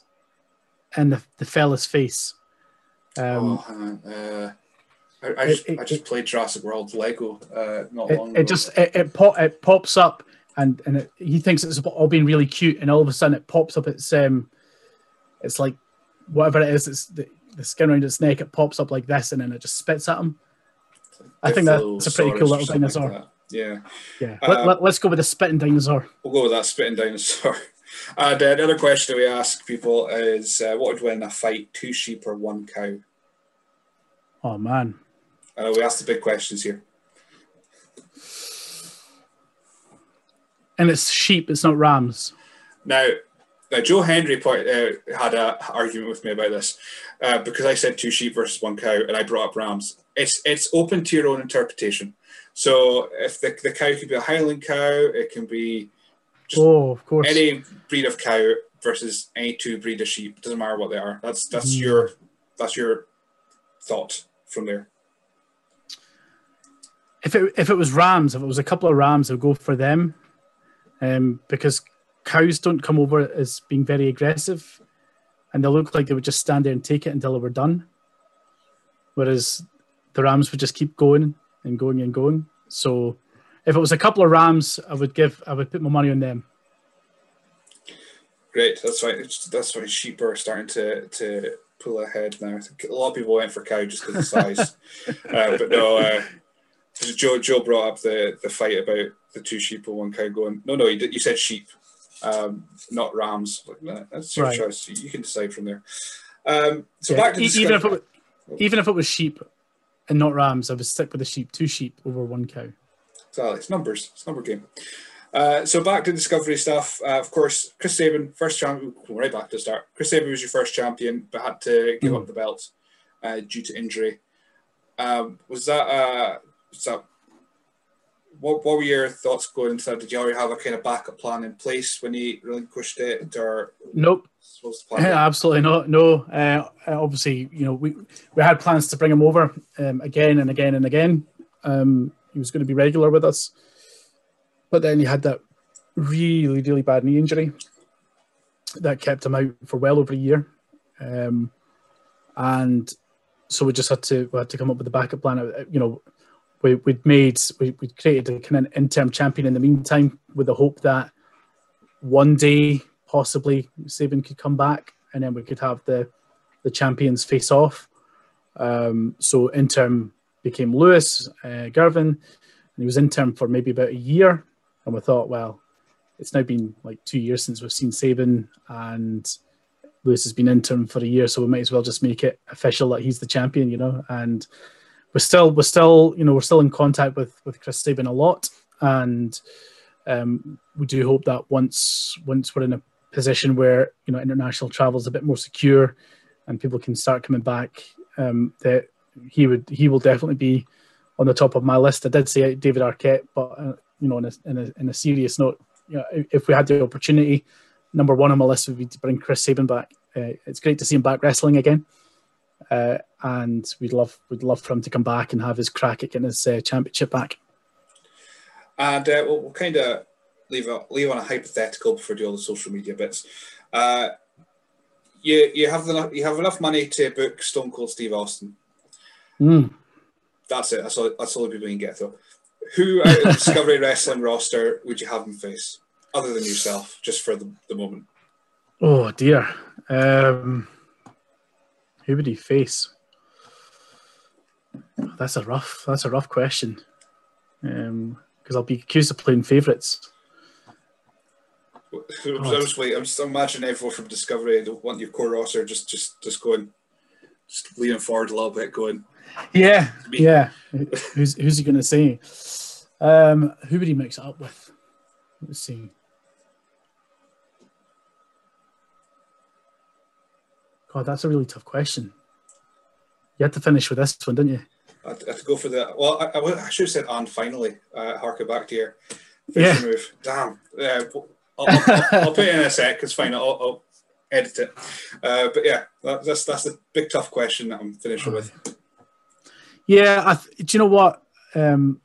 in the, the fella's face. Um, oh. Uh, I, I It- just it- I just played Jurassic World Lego uh, not long it, ago. it just it, it, pop, it pops up and and it, he thinks it's all being really cute and all of a sudden it pops up it's um it's like whatever it is it's the, the skin around its neck it pops up like this and then it just spits at him I think that's a pretty cool little something like dinosaur. yeah. yeah Uh, let, let, us go with the spitting dinosaur We'll go with that spitting dinosaur. <laughs> And uh, another question we ask people is uh, what would win a fight, two sheep or one cow? Oh man. I know we asked the big questions here. And it's sheep, it's not rams. Now, now Joe Hendry point, uh, had an argument with me about this uh, because I said two sheep versus one cow, and I brought up rams. It's it's open to your own interpretation. So if the, the cow could be a Highland cow, it can be just oh, of course. any breed of cow versus any two breed of sheep. Doesn't matter what they are. That's that's Mm. your that's your thought from there. if it if it was rams, if it was a couple of rams, I'd go for them, um, because cows don't come over as being very aggressive, and they look like they would just stand there and take it until they were done. Whereas the rams would just keep going and going and going. So, if it was a couple of rams, I would give I would put my money on them. Great. That's why that's why sheep are starting to to pull ahead now. A lot of people went for cow just because of size, <laughs> uh, but no. Uh, Joe Joe brought up the the fight about the two sheep and one cow going. No, no, you, did, you said sheep, um, not rams. Like, nah, that's your Right. choice. You can decide from there. Um, so Yeah, back to even if it was, even if it was sheep and not rams, I would stick with the sheep. Two sheep over one cow. Exactly. It's numbers. It's number game. Uh, so back to discovery stuff. Uh, of course, Chris Sabin, first champion. Right back to start. Chris Sabin was your first champion, but had to give Mm. up the belt uh, due to injury. Um, was that? Uh, was that? What, what were your thoughts going into that? Did you already have a kind of backup plan in place when you relinquished it, or Nope. was the plan? Yeah, <laughs> absolutely not. No, uh, uh, obviously, you know, we we had plans to bring him over um, again and again and again. Um, he was going to be regular with us, but then he had that really, really bad knee injury that kept him out for well over a year, um, and so we just had to we had to come up with a backup plan. Uh, You know, we we'd made we we created a kind of interim champion in the meantime with the hope that one day possibly Sabin could come back and then we could have the the champions face off. Um, so interim became Lewis uh, Girvan, and he was interim for maybe about a year. And we thought, well, it's now been like two years since we've seen Sabin, and Lewis has been interim for a year, so we might as well just make it official that he's the champion, you know. And we're still, we're still, you know, we're still in contact with with Chris Sabin a lot, and um, we do hope that once once we're in a position where you know international travel is a bit more secure and people can start coming back, um, that he would he will definitely be on the top of my list. I did say David Arquette, but uh, you know, in a, in a in a serious note, you know, if- we had the opportunity, number one on my list would be to bring Chris Sabin back. Uh, it's great to see him back wrestling again, uh, and we'd love we'd love for him to come back and have his crack at getting his uh, championship back. And uh, we'll, we'll kind of leave a, leave on a hypothetical before we do all the social media bits. Uh, you you have enough you have enough money to book Stone Cold Steve Austin. Mm. That's it. That's all. That's all the people you can get though. Who out of the Discovery <laughs> Wrestling roster would you have him face, other than yourself, just for the, the moment? Oh dear. Um, who would he face? That's a rough. That's a rough question. Um, because I'll be accused of playing favourites. I'm just wait. I'm just imagining everyone from Discovery don't want your core roster just just just going, just leaning forward a little bit, going. Yeah, yeah. who's who's he going to say? Um, who would he mix it up with? Let's see. God, that's a really tough question. You had to finish with this one, didn't you? I have to go for the. Well, I, I I should have said and finally. Uh, harken back to your Yeah. move. Damn. Uh, I'll, I'll, I'll put it in a sec. It's fine. I'll, I'll edit it. Uh, but yeah, that, that's that's the big tough question that I'm finishing with. Yeah, I th- do you know what? Um,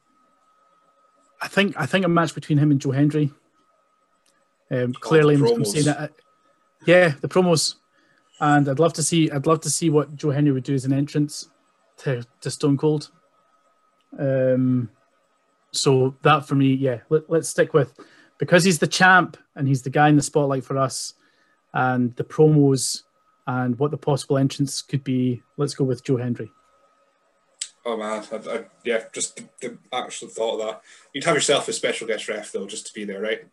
I think I think a match between him and Joe Hendry. Um, clearly, I'm, saying that. uh, yeah, the promos, and I'd love to see. I'd love to see what Joe Hendry would do as an entrance to, to Stone Cold. Um, so that for me, yeah, let, let's stick with because he's the champ and he's the guy in the spotlight for us, and the promos and what the possible entrance could be. Let's go with Joe Hendry. Oh man, I, I, yeah, just the, the actual thought of that. You'd have yourself a special guest ref though, just to be there, right?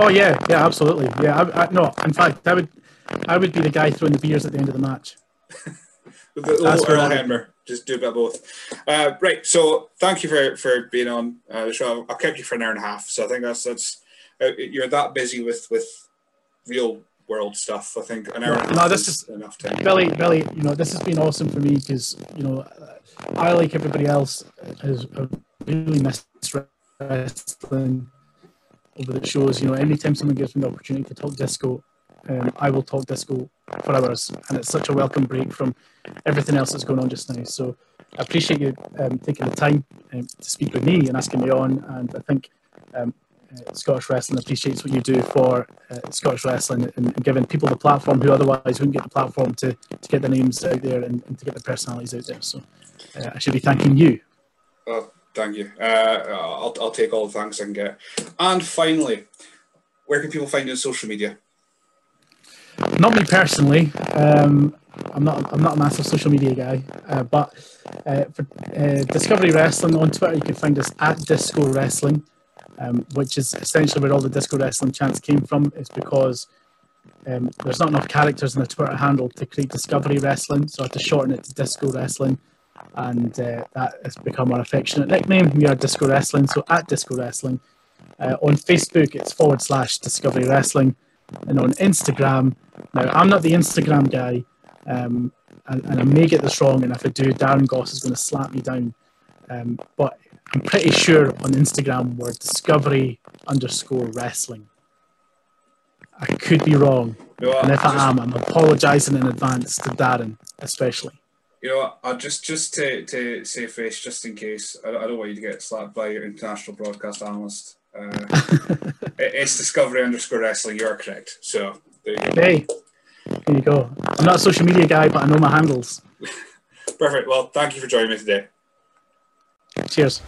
Oh yeah, yeah, absolutely. Yeah, I, I, no. In fact, I would, I would be the guy throwing the beers at the end of the match. <laughs> With the That's little Earl right. Just do a bit of both. Uh, right. So thank you for, for being on uh, the show. I kept you for an hour and a half. So I think that's that's uh, you're that busy with with real world stuff. I think an hour. and No, half this is enough time. Billy, Billy, you know this has been awesome for me because you know I like everybody else has really missed wrestling over the shows. You know, anytime someone gives me the opportunity to talk disco, um, I will talk disco for hours, and it's such a welcome break from everything else that's going on just now. So I appreciate you um, taking the time um, to speak with me and asking me on, and I think. Um, uh, Scottish Wrestling appreciates what you do for uh, Scottish Wrestling and, and giving people the platform who otherwise wouldn't get the platform to, to get the names out there and, and to get the personalities out there. So uh, I should be thanking you. Oh, thank you. Uh, I'll, I'll take all the thanks I can get. And finally, where can people find you on social media? Not me personally. Um, I'm not. I'm not a massive social media guy. Uh, but uh, for uh, Discovery Wrestling on Twitter, you can find us at Disco Wrestling, um, which is essentially where all the Disco Wrestling chants came from. It's because um, there's not enough characters in the Twitter handle to create Discovery Wrestling, so I had to shorten it to Disco Wrestling, and uh, that has become our affectionate nickname. We are Disco Wrestling, so at Disco Wrestling. Uh, on Facebook, it's forward slash Discovery Wrestling, and on Instagram, now I'm not the Instagram guy, um, and, and I may get this wrong, and if I do, Darren Goss is going to slap me down. Um, but I'm pretty sure on Instagram we're Discovery underscore Wrestling. I could be wrong, You know, and if just- I am, I'm apologising in advance to Darren, especially. You know, I'll just just to, to save face, just in case, I, I don't want you to get slapped by your international broadcast analyst. Uh, it's Discovery underscore wrestling. You're correct. So there you go. Hey, here you go. I'm not a social media guy, but I know my handles. <laughs> Perfect. Well, thank you for joining me today. Cheers.